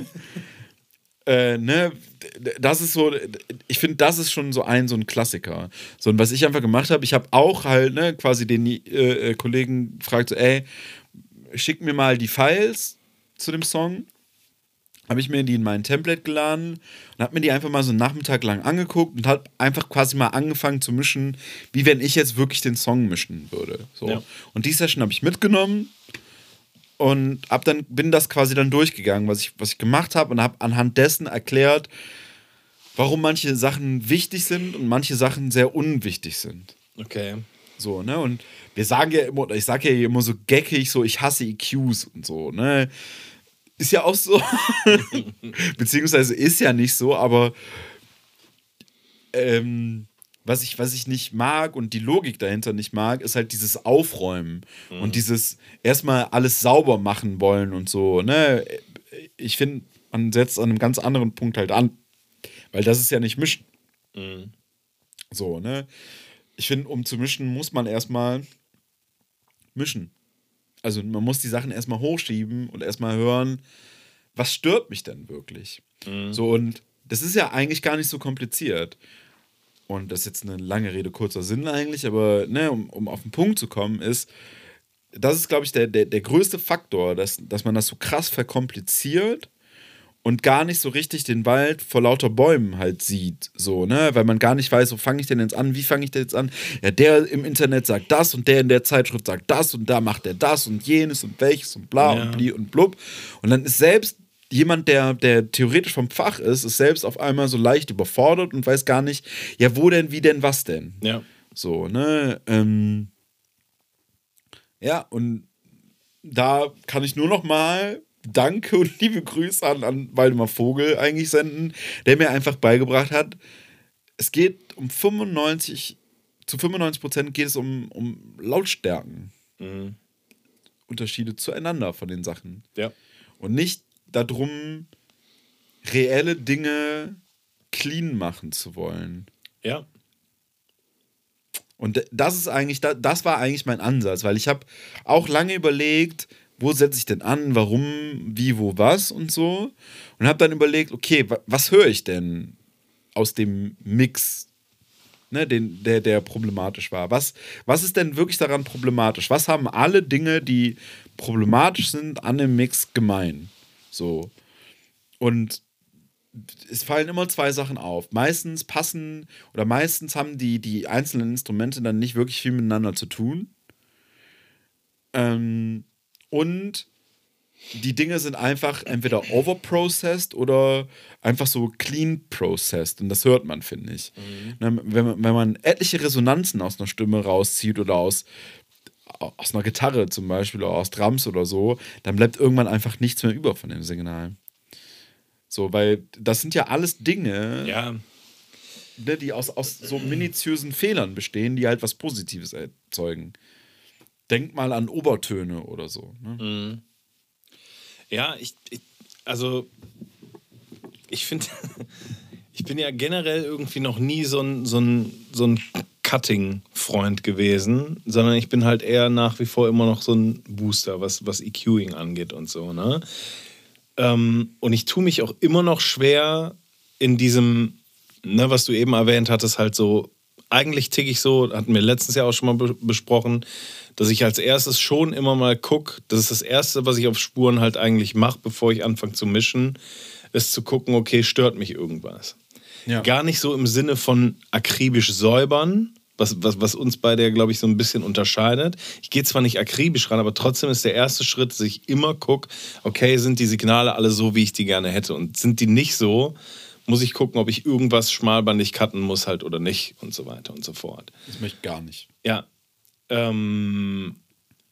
äh, ne? Das ist so, ich finde, das ist schon so ein, so ein Klassiker. So, und was ich einfach gemacht habe, ich habe auch halt, ne, quasi den äh, äh, Kollegen gefragt, so, ey, schick mir mal die Files zu dem Song. Habe ich mir die in mein Template geladen und habe mir die einfach mal so einen Nachmittag lang angeguckt und habe einfach quasi mal angefangen zu mischen, wie wenn ich jetzt wirklich den Song mischen würde. So. Ja. Und die Session habe ich mitgenommen und hab dann, bin das quasi dann durchgegangen, was ich, was ich gemacht habe und habe anhand dessen erklärt, warum manche Sachen wichtig sind und manche Sachen sehr unwichtig sind. Okay. So, ne? Und wir sagen ja immer, ich sage ja immer so geckig, so ich hasse EQs und so, ne? Ist ja auch so. Beziehungsweise ist ja nicht so, aber ähm, was, ich, was ich nicht mag und die Logik dahinter nicht mag, ist halt dieses Aufräumen mhm. und dieses erstmal alles sauber machen wollen und so. Ne? Ich finde, man setzt an einem ganz anderen Punkt halt an, weil das ist ja nicht mischen. Mhm. So, ne? Ich finde, um zu mischen, muss man erstmal mischen also man muss die Sachen erstmal hochschieben und erstmal hören, was stört mich denn wirklich? Mhm. So, und das ist ja eigentlich gar nicht so kompliziert. Und das ist jetzt eine lange Rede, kurzer Sinn eigentlich, aber ne, um, um auf den Punkt zu kommen, ist, das ist, glaube ich, der, der, der größte Faktor, dass, dass man das so krass verkompliziert und gar nicht so richtig den Wald vor lauter Bäumen halt sieht, so, ne, weil man gar nicht weiß, wo fange ich denn jetzt an, wie fange ich denn jetzt an? Ja, der im Internet sagt das und der in der Zeitschrift sagt das und da macht er das und jenes und welches und bla Ja. und bli und blub und dann ist selbst jemand, der, der theoretisch vom Fach ist, ist selbst auf einmal so leicht überfordert und weiß gar nicht, ja, wo denn, wie denn, was denn? Ja. So, ne? Ähm, ja, und da kann ich nur noch mal Danke und liebe Grüße an, an Waldemar Vogel eigentlich senden, der mir einfach beigebracht hat, es geht um 95, zu 95 Prozent geht es um, um Lautstärken. Mhm. Unterschiede zueinander von den Sachen. Ja. Und nicht darum, reelle Dinge clean machen zu wollen. Ja. Und das ist eigentlich, da- das war eigentlich mein Ansatz, weil ich habe auch lange überlegt, wo setze ich denn an, warum, wie, wo, was und so. Und habe dann überlegt, okay, wa- was höre ich denn aus dem Mix, ne, den, der, der problematisch war? Was, was ist denn wirklich daran problematisch? Was haben alle Dinge, die problematisch sind, an dem Mix gemein? So. Und es fallen immer zwei Sachen auf. Meistens passen oder meistens haben die, die einzelnen Instrumente dann nicht wirklich viel miteinander zu tun. Ähm, und die Dinge sind einfach entweder overprocessed oder einfach so clean processed. Und das hört man, finde ich. Ne, Wenn, man, wenn man etliche Resonanzen aus einer Stimme rauszieht oder aus, aus einer Gitarre zum Beispiel oder aus Drums oder so, dann bleibt irgendwann einfach nichts mehr über von dem Signal. So, weil das sind ja alles Dinge, Ja. ne, die aus, aus so minutiösen Fehlern bestehen, die halt was Positives erzeugen. Denk mal an Obertöne oder so. Ne? Ja, ich, ich also ich finde, ich bin ja generell irgendwie noch nie so ein, so ein, so ein Cutting-Freund gewesen, sondern ich bin halt eher nach wie vor immer noch so ein Booster, was, was EQing angeht und so, ne? Ähm, und ich tue mich auch immer noch schwer in diesem, ne, was du eben erwähnt hattest, halt so, eigentlich ticke ich so, hatten wir letztens ja auch schon mal be besprochen, dass ich als erstes schon immer mal gucke, das ist das Erste, was ich auf Spuren halt eigentlich mache, bevor ich anfange zu mischen, ist zu gucken, okay, stört mich irgendwas. Ja. Gar nicht so im Sinne von akribisch säubern, was, was, was uns beide glaube ich, so ein bisschen unterscheidet. Ich gehe zwar nicht akribisch ran, aber trotzdem ist der erste Schritt, dass ich immer gucke, okay, sind die Signale alle so, wie ich die gerne hätte? Und sind die nicht so, muss ich gucken, ob ich irgendwas schmalbandig cutten muss halt oder nicht und so weiter und so fort. Das möchte ich gar nicht. Ja. Ähm,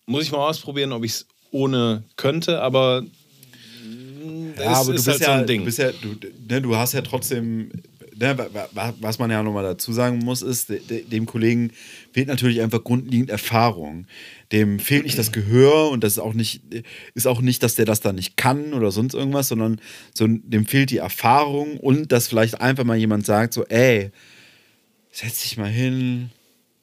muss ich mal ausprobieren, ob ich es ohne könnte, aber mm, das Ja, aber ist du halt bist so ja, ein Ding. Du, bist ja du, ne, du hast ja trotzdem, ne, wa- wa- was man ja nochmal dazu sagen muss, ist, de, de, dem Kollegen fehlt natürlich einfach grundlegend Erfahrung. Dem fehlt nicht das Gehör und das ist auch nicht, ist auch nicht, dass der das dann nicht kann oder sonst irgendwas, sondern so, dem fehlt die Erfahrung und dass vielleicht einfach mal jemand sagt, so, ey, setz dich mal hin,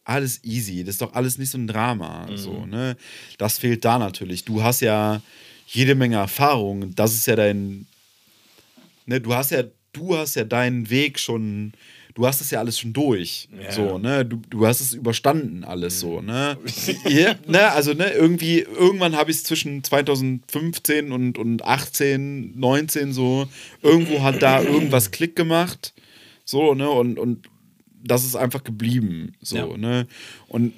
alles easy, das ist doch alles nicht so ein Drama. So, ne? Das fehlt da natürlich. Du hast ja jede Menge Erfahrung, das ist ja dein, ne, du hast ja, du hast ja deinen Weg schon, du hast es ja alles schon durch. Ja. So, ne? Du, du hast es überstanden, alles so, ne? ja, ne? Also, ne, irgendwie, irgendwann habe ich es zwischen 2015 und, und 18, 19 so, irgendwo hat da irgendwas Klick gemacht. So, ne? Und, und das ist einfach geblieben. So, Ja. ne? Und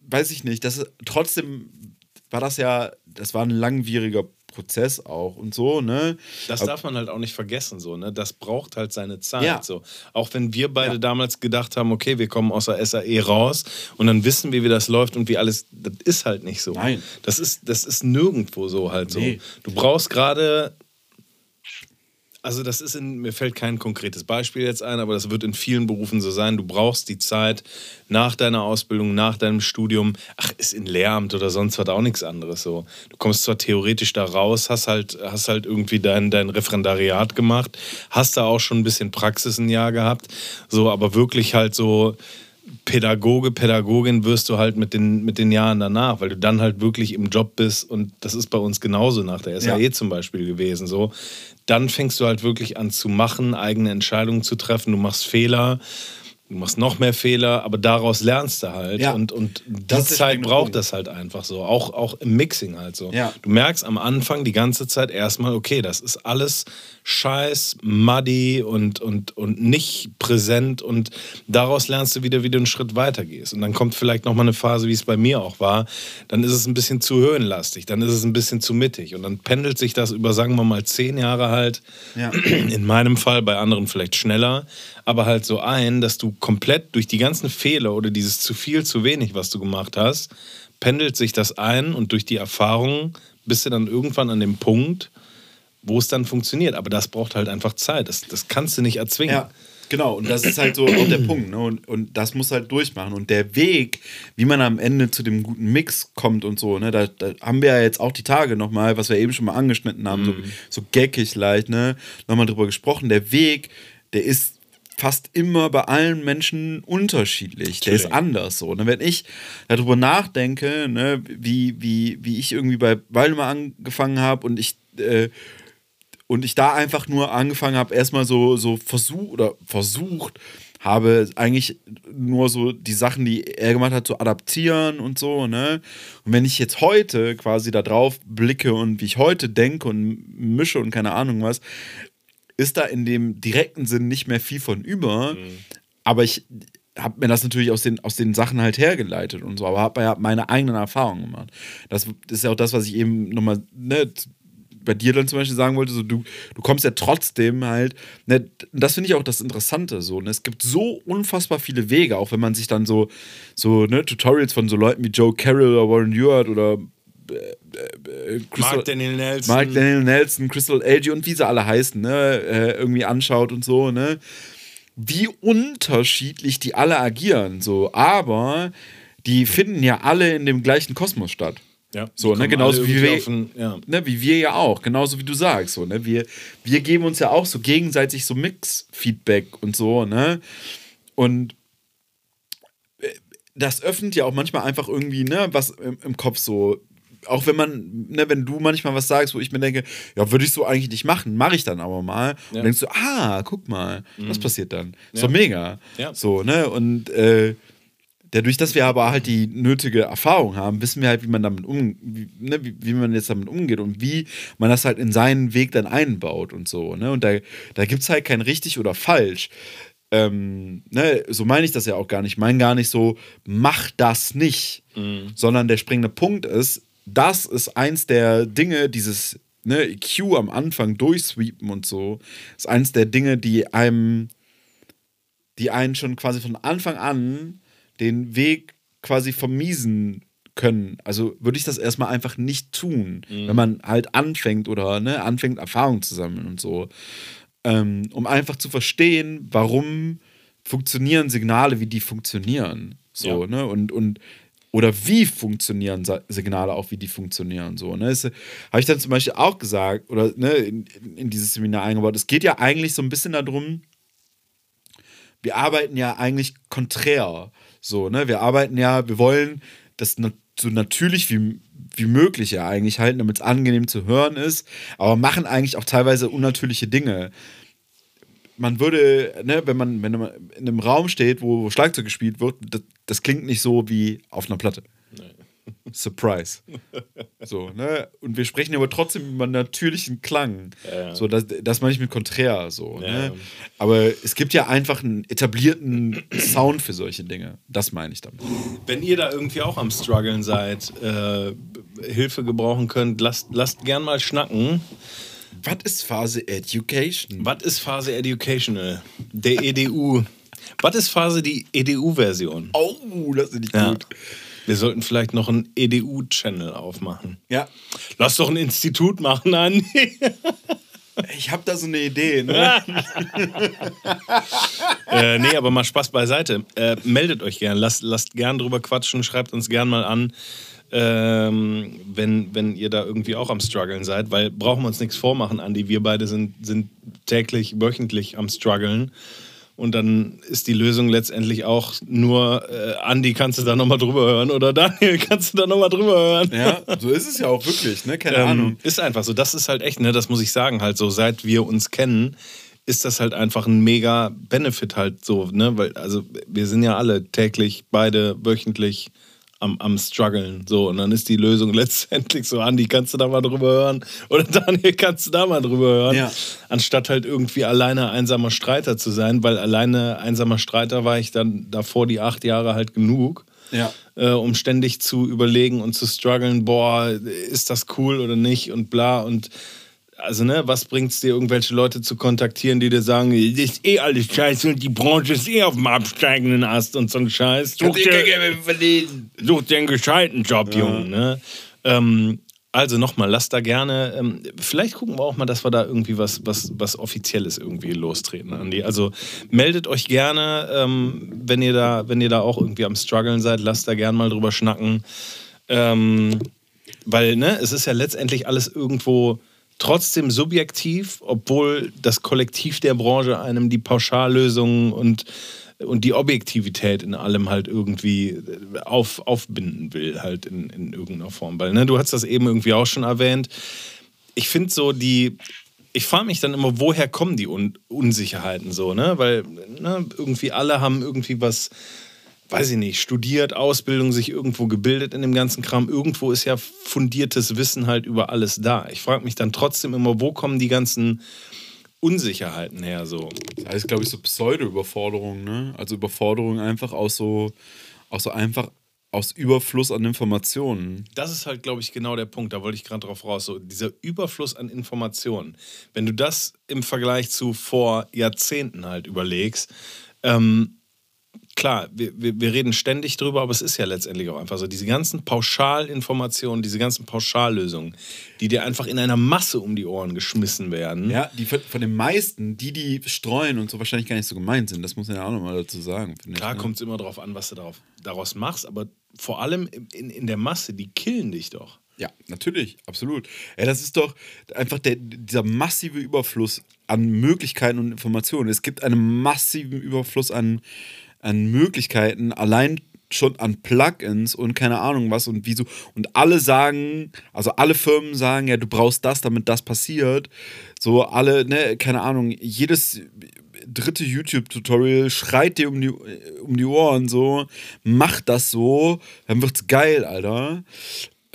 weiß ich nicht, das ist, trotzdem war das ja, das war ein langwieriger Prozess auch und so, ne? Das Aber- darf man halt auch nicht vergessen, so, ne? Das braucht halt seine Zeit. Ja. So. Auch wenn wir beide Ja. damals gedacht haben, okay, wir kommen aus der SAE raus und dann wissen wir, wie das läuft und wie alles, das ist halt nicht so. Nein. Das ist, das ist nirgendwo so halt so. Nee. Du brauchst gerade. Also das ist in, mir fällt kein konkretes Beispiel jetzt ein, aber das wird in vielen Berufen so sein. Du brauchst die Zeit nach deiner Ausbildung, nach deinem Studium. Ach, ist in Lehramt oder sonst was auch nichts anderes so. Du kommst zwar theoretisch da raus, hast halt, hast halt irgendwie dein, dein Referendariat gemacht, hast da auch schon ein bisschen Praxis ein Jahr gehabt, so, aber wirklich halt so Pädagoge, Pädagogin wirst du halt mit den, mit den Jahren danach, weil du dann halt wirklich im Job bist und das ist bei uns genauso nach der SAE Ja. zum Beispiel gewesen. So. Dann fängst du halt wirklich an zu machen, eigene Entscheidungen zu treffen, du machst Fehler, Du machst noch mehr Fehler, aber daraus lernst du halt. Ja. Und, und die Das Zeit braucht Punkt. das halt einfach so. Auch, auch im Mixing halt so. Ja. Du merkst am Anfang die ganze Zeit erstmal, okay, das ist alles scheiß, muddy und, und, und nicht präsent. Und daraus lernst du wieder, wie du einen Schritt weiter gehst. Und dann kommt vielleicht nochmal eine Phase, wie es bei mir auch war. Dann ist es ein bisschen zu höhenlastig, dann ist es ein bisschen zu mittig. Und dann pendelt sich das über, sagen wir mal, zehn Jahre halt. Ja. In meinem Fall, bei anderen vielleicht schneller, aber halt so ein, dass du komplett durch die ganzen Fehler oder dieses zu viel, zu wenig, was du gemacht hast, pendelt sich das ein und durch die Erfahrung bist du dann irgendwann an dem Punkt, wo es dann funktioniert. Aber das braucht halt einfach Zeit. Das, das kannst du nicht erzwingen. Ja, genau. Und das ist halt so auch der Punkt. Ne? Und, und das muss halt durchmachen. Und der Weg, wie man am Ende zu dem guten Mix kommt und so, ne, da, da haben wir ja jetzt auch die Tage nochmal, was wir eben schon mal angeschnitten haben, so, so geckig leicht, ne, nochmal drüber gesprochen. Der Weg, der ist fast immer bei allen Menschen unterschiedlich. Der ist anders so. Ne? Wenn ich darüber nachdenke, ne, wie, wie, wie ich irgendwie bei Waldemar angefangen habe und ich äh, und ich da einfach nur angefangen habe, erstmal so, so versucht oder versucht habe, eigentlich nur so die Sachen, die er gemacht hat, zu adaptieren und so, ne? Und wenn ich jetzt heute quasi da drauf blicke und wie ich heute denke und mische und keine Ahnung was, ist da in dem direkten Sinn nicht mehr viel von über. Aber ich habe mir das natürlich aus den, aus den Sachen halt hergeleitet und so, aber habe ja meine eigenen Erfahrungen gemacht. Das ist ja auch das, was ich eben nochmal, ne, bei dir dann zum Beispiel sagen wollte, so du, du kommst ja trotzdem halt, ne, das finde ich auch das Interessante, so, ne, es gibt so unfassbar viele Wege, auch wenn man sich dann so, so, ne, Tutorials von so Leuten wie Joe Carroll oder Warren Ewart oder äh, äh, Crystal- Mark Daniel Nelson. Mark Daniel Nelson, Crystal AG und wie sie alle heißen, ne, äh, irgendwie anschaut und so, ne, wie unterschiedlich die alle agieren, so, aber die finden ja alle in dem gleichen Kosmos statt. Ja, So, ne, genauso wie wir, den- ja. ne, wie wir ja auch, genauso wie du sagst, so, ne, wir, wir geben uns ja auch so gegenseitig so Mix-Feedback und so, ne, und äh, das öffnet ja auch manchmal einfach irgendwie, ne, was im, im Kopf so, auch wenn man, ne, wenn du manchmal was sagst, wo ich mir denke, ja, würde ich so eigentlich nicht machen, mache ich dann aber mal. Und Ja. denkst du, ah, guck mal, was passiert dann? Ist Ja. doch mega. Ja. So, ne? Und äh, dadurch, dass wir aber halt die nötige Erfahrung haben, wissen wir halt, wie man damit um, wie, ne, wie, wie man jetzt damit umgeht und wie man das halt in seinen Weg dann einbaut und so, ne? Und da, da gibt es halt kein richtig oder falsch. Ähm, ne, so meine ich das ja auch gar nicht. Ich meine gar nicht so, mach das nicht, sondern der springende Punkt ist, das ist eins der Dinge, dieses ne, EQ am Anfang durchsweepen und so, ist eins der Dinge, die einem, die einen schon quasi von Anfang an den Weg quasi vermiesen können. Also würde ich das erstmal einfach nicht tun, wenn man halt anfängt oder ne, anfängt, Erfahrung zu sammeln und so. Ähm, um einfach zu verstehen, warum funktionieren Signale, wie die funktionieren. So, Ja. ne? Und, und oder wie funktionieren Signale auch, wie die funktionieren. So, ne? Habe ich dann zum Beispiel auch gesagt, oder ne, in, in- in dieses Seminar eingebaut. Es geht ja eigentlich so ein bisschen darum, wir arbeiten ja eigentlich konträr. So, ne? Wir arbeiten ja, wir wollen das so natürlich wie, wie möglich ja eigentlich halten, damit es angenehm zu hören ist, aber machen eigentlich auch teilweise unnatürliche Dinge. Man würde, ne, wenn man, wenn man in einem Raum steht, wo, Schlagzeug gespielt wird, das, das klingt nicht so wie auf einer Platte. Surprise. So, ne? Und wir sprechen aber trotzdem über natürlichen Klang. Ja. So, das, das meine ich mit konträr. So, Ja. ne? Aber es gibt ja einfach einen etablierten Sound für solche Dinge. Das meine ich damit. Wenn ihr da irgendwie auch am struggeln seid, äh, Hilfe gebrauchen könnt, lasst, lasst gern mal schnacken. Was ist Phase Education? Was ist Phase Educational? Der EDU. Was ist Phase die EDU-Version? Oh, das ist nicht Ja. gut. Wir sollten vielleicht noch einen EDU-Channel aufmachen. Ja. Lass doch ein Institut machen, Andi. Ich habe da so eine Idee. Ne? äh, nee, aber mal Spaß beiseite. Äh, meldet euch gern, lasst, lasst gern drüber quatschen, schreibt uns gern mal an, ähm, wenn, wenn ihr da irgendwie auch am struggeln seid, weil brauchen wir uns nichts vormachen, Andi. Wir beide sind, sind täglich, wöchentlich am struggeln. Und dann ist die Lösung letztendlich auch nur, äh, Andi, kannst du da nochmal drüber hören? Oder Daniel, kannst du da nochmal drüber hören? ja, so ist es ja auch wirklich. Ne? Keine Ähm, Ahnung. Ist einfach so. Das ist halt echt, ne, das muss ich sagen, halt so, seit wir uns kennen, ist das halt einfach ein mega Benefit halt so, ne? Weil, also wir sind ja alle täglich, beide wöchentlich am, am struggeln. So, und dann ist die Lösung letztendlich so, Andi, kannst du da mal drüber hören? Oder Daniel, kannst du da mal drüber hören? Ja. Anstatt halt irgendwie alleine einsamer Streiter zu sein, weil alleine einsamer Streiter war ich dann davor die acht Jahre halt genug. Ja. Äh, um ständig zu überlegen und zu strugglen, boah, ist das cool oder nicht und bla und also ne, was bringt es dir, irgendwelche Leute zu kontaktieren, die dir sagen, das ist eh alles scheiße und die Branche ist eh auf dem absteigenden Ast und so ein Scheiß. Such dir, such dir einen gescheiten Job, Junge. Ne? Ähm, also nochmal, lasst da gerne, ähm, vielleicht gucken wir auch mal, dass wir da irgendwie was, was, was Offizielles irgendwie lostreten, Andi. Also meldet euch gerne, ähm, wenn, ihr da, wenn ihr da auch irgendwie am struggeln seid, lasst da gerne mal drüber schnacken. Ähm, weil, ne, es ist ja letztendlich alles irgendwo trotzdem subjektiv, obwohl das Kollektiv der Branche einem die Pauschallösungen und, und die Objektivität in allem halt irgendwie auf, aufbinden will, halt in, in irgendeiner Form. Weil, ne, du hast das eben irgendwie auch schon erwähnt. Ich finde so die, ich frage mich dann immer, woher kommen die Un Unsicherheiten so, ne? Weil ne, irgendwie alle haben irgendwie was, weiß ich nicht, studiert, Ausbildung, sich irgendwo gebildet in dem ganzen Kram. Irgendwo ist ja fundiertes Wissen halt über alles da. Ich frage mich dann trotzdem immer, wo kommen die ganzen Unsicherheiten her so? Das heißt, glaube ich, so Pseudo-Überforderung, ne? Also Überforderung einfach aus so, aus so einfach aus Überfluss an Informationen. Das ist halt, glaube ich, genau der Punkt. Da wollte ich gerade drauf raus. So, dieser Überfluss an Informationen. Wenn du das im Vergleich zu vor Jahrzehnten halt überlegst, ähm, klar, wir, wir, wir reden ständig drüber, aber es ist ja letztendlich auch einfach so. Diese ganzen Pauschalinformationen, diese ganzen Pauschallösungen, die dir einfach in einer Masse um die Ohren geschmissen werden. Ja, die von, von den meisten, die die streuen und so wahrscheinlich gar nicht so gemeint sind. Das muss man ja auch nochmal dazu sagen. Klar ne? kommt es immer darauf an, was du darauf, daraus machst, aber vor allem in, in der Masse, die killen dich doch. Ja, natürlich, absolut. Ja, das ist doch einfach der, dieser massive Überfluss an Möglichkeiten und Informationen. Es gibt einen massiven Überfluss an, an Möglichkeiten, allein schon an Plugins und keine Ahnung was und wieso. Und alle sagen, also alle Firmen sagen, ja, du brauchst das, damit das passiert. So alle, ne, keine Ahnung, jedes dritte YouTube-Tutorial schreit dir um die, um die Ohren so, mach das so, dann wird's geil, Alter.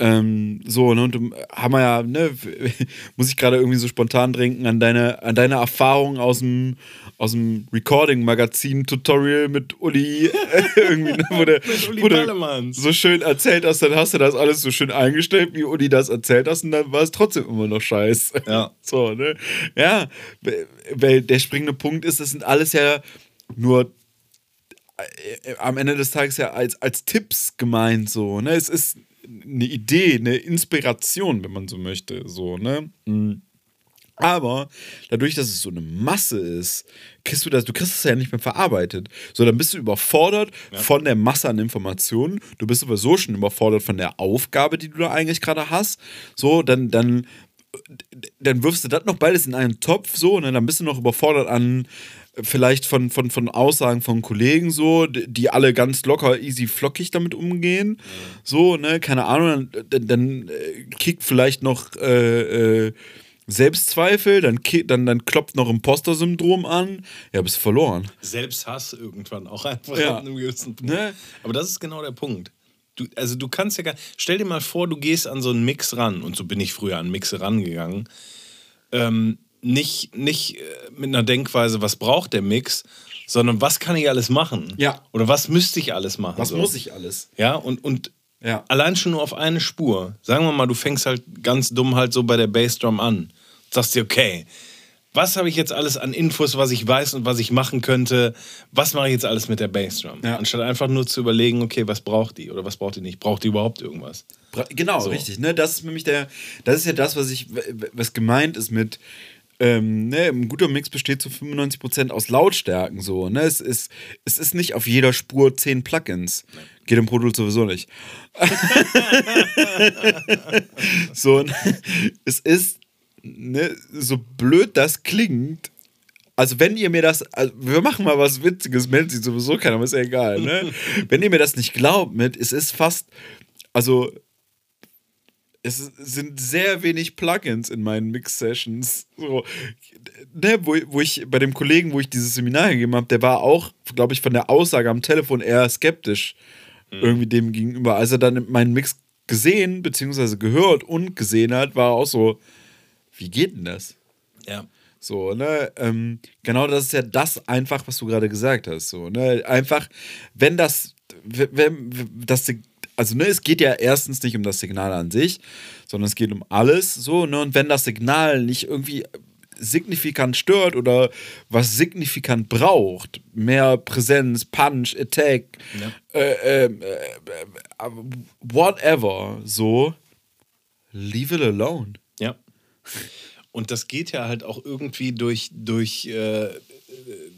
Ähm, so, ne, und du- haben wir ja, ne, muss ich gerade irgendwie so spontan denken an deine, an deine Erfahrung aus dem, aus dem Recording-Magazin-Tutorial mit Uli, irgendwie, ne, wo der, Uli wo der so schön erzählt hast, dann hast du das alles so schön eingestellt, wie Uli das erzählt hast, und dann war es trotzdem immer noch scheiß. Ja. So, ne? Ja, weil der springende Punkt ist, das sind alles ja nur äh, am Ende des Tages ja als, als Tipps gemeint, so, ne? Es ist eine Idee, eine Inspiration, wenn man so möchte, so, ne? Mhm. Aber dadurch, dass es so eine Masse ist, kriegst du das, du kriegst es ja nicht mehr verarbeitet. So, dann bist du überfordert von der Masse an Informationen. Du bist sowieso schon überfordert von der Aufgabe, die du da eigentlich gerade hast. So, dann, dann, dann wirfst du das noch beides in einen Topf, so, und dann bist du noch überfordert an vielleicht von, von, von Aussagen von Kollegen so, die alle ganz locker, easy, flockig damit umgehen. So, ne, keine Ahnung, dann, dann, äh, kickt vielleicht noch äh, äh, Selbstzweifel, dann, dann, dann klopft noch Imposter-Syndrom an. Ja, bist verloren. Selbsthass irgendwann auch einfach Ja. an einem gewissen Punkt. Ne? Aber das ist genau der Punkt. Du, also du kannst ja gar stell dir mal vor, du gehst an so einen Mix ran und so bin ich früher an Mixe rangegangen. Ähm, nicht nicht äh, mit einer Denkweise, was braucht der Mix, sondern was kann ich alles machen? Ja. Oder was müsste ich alles machen? Was so. muss ich alles? Ja, und, und Ja. allein schon nur auf eine Spur. Sagen wir mal, du fängst halt ganz dumm halt so bei der Bassdrum an. Sagst dir, okay, was habe ich jetzt alles an Infos, was ich weiß und was ich machen könnte? Was mache ich jetzt alles mit der Bassdrum? Ja. Anstatt einfach nur zu überlegen, okay, was braucht die oder was braucht die nicht? Braucht die überhaupt irgendwas? Bra- Genau, So. richtig. Ne? Das ist nämlich der, das ist ja das, was ich, was gemeint ist mit, ähm, ne, ein guter Mix besteht zu 95% aus Lautstärken so. Ne? Es, ist, es ist nicht auf jeder Spur 10 Plugins. Geht im Produkt sowieso nicht. so, ne? es ist, ne, so blöd das klingt, also wenn ihr mir das, also wir machen mal was Witziges, meldet sich sowieso keiner, aber ist ja egal, ne? wenn ihr mir das nicht glaubt mit, es ist fast, also es sind sehr wenig Plugins in meinen Mix-Sessions. So, ne, wo, wo ich bei dem Kollegen, wo ich dieses Seminar gegeben habe, der war auch, glaube ich, von der Aussage am Telefon eher skeptisch mhm. irgendwie dem gegenüber. Als er dann meinen Mix gesehen, beziehungsweise gehört und gesehen hat, war auch so, wie geht denn das? Ja. So, ne, ähm, genau das ist ja das einfach, was du gerade gesagt hast. So, ne, einfach, wenn das, wenn das, also ne, es geht ja erstens nicht um das Signal an sich, sondern es geht um alles, so, ne, und wenn das Signal nicht irgendwie signifikant stört oder was signifikant braucht, mehr Präsenz, Punch, Attack, ja. äh, äh, äh, whatever, so, leave it alone. Ja. Und das geht ja halt auch irgendwie durch, durch, äh,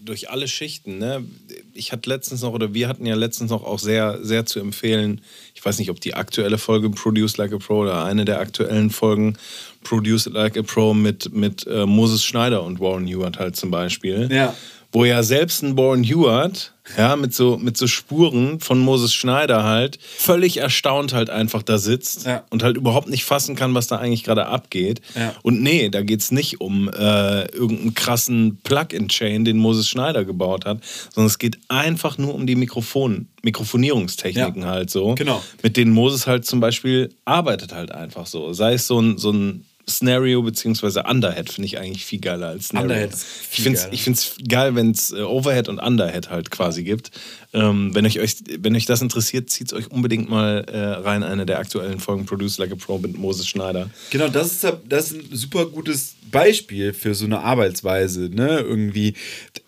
durch alle Schichten. Ne? Ich hatte letztens noch, oder wir hatten ja letztens noch auch sehr, sehr zu empfehlen, ich weiß nicht, ob die aktuelle Folge Produce Like a Pro oder eine der aktuellen Folgen Produce Like a Pro mit, mit äh, Moses Schneider und Warren Hewitt halt zum Beispiel. Ja. Wo ja selbst ein Warren Hewitt ja, mit so, mit so Spuren von Moses Schneider halt, völlig erstaunt halt einfach da sitzt ja. und halt überhaupt nicht fassen kann, was da eigentlich gerade abgeht. Ja. Und nee, da geht es nicht um äh, irgendeinen krassen Plug-in-Chain, den Moses Schneider gebaut hat, sondern es geht einfach nur um die Mikrofon, Mikrofonierungstechniken ja. halt so, genau. mit denen Moses halt zum Beispiel arbeitet halt einfach so. Sei es so ein, so ein Scenario beziehungsweise Underhead finde ich eigentlich viel geiler als Scenario. Underhead ich finde es ich find's geil, wenn es äh, Overhead und Underhead halt quasi gibt. Ähm, wenn, euch, euch, wenn euch das interessiert, zieht es euch unbedingt mal äh, rein, eine der aktuellen Folgen Produce Like a Pro mit Moses Schneider. Genau, das ist, das ist ein super gutes Beispiel für so eine Arbeitsweise. Ne? Irgendwie,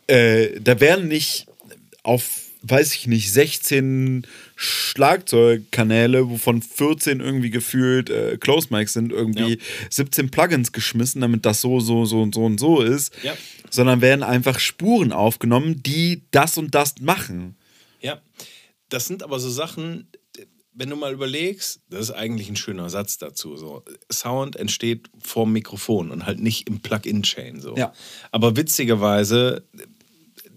äh, da werden nicht auf weiß ich nicht, 16 Schlagzeugkanäle, wovon 14 irgendwie gefühlt äh, Close Mics sind, irgendwie ja. 17 Plugins geschmissen, damit das so, so, so und so und so ist, ja. sondern werden einfach Spuren aufgenommen, die das und das machen. Ja, das sind aber so Sachen, wenn du mal überlegst, das ist eigentlich ein schöner Satz dazu. So. Sound entsteht vorm Mikrofon und halt nicht im Plug-in-Chain. So. Ja. Aber witzigerweise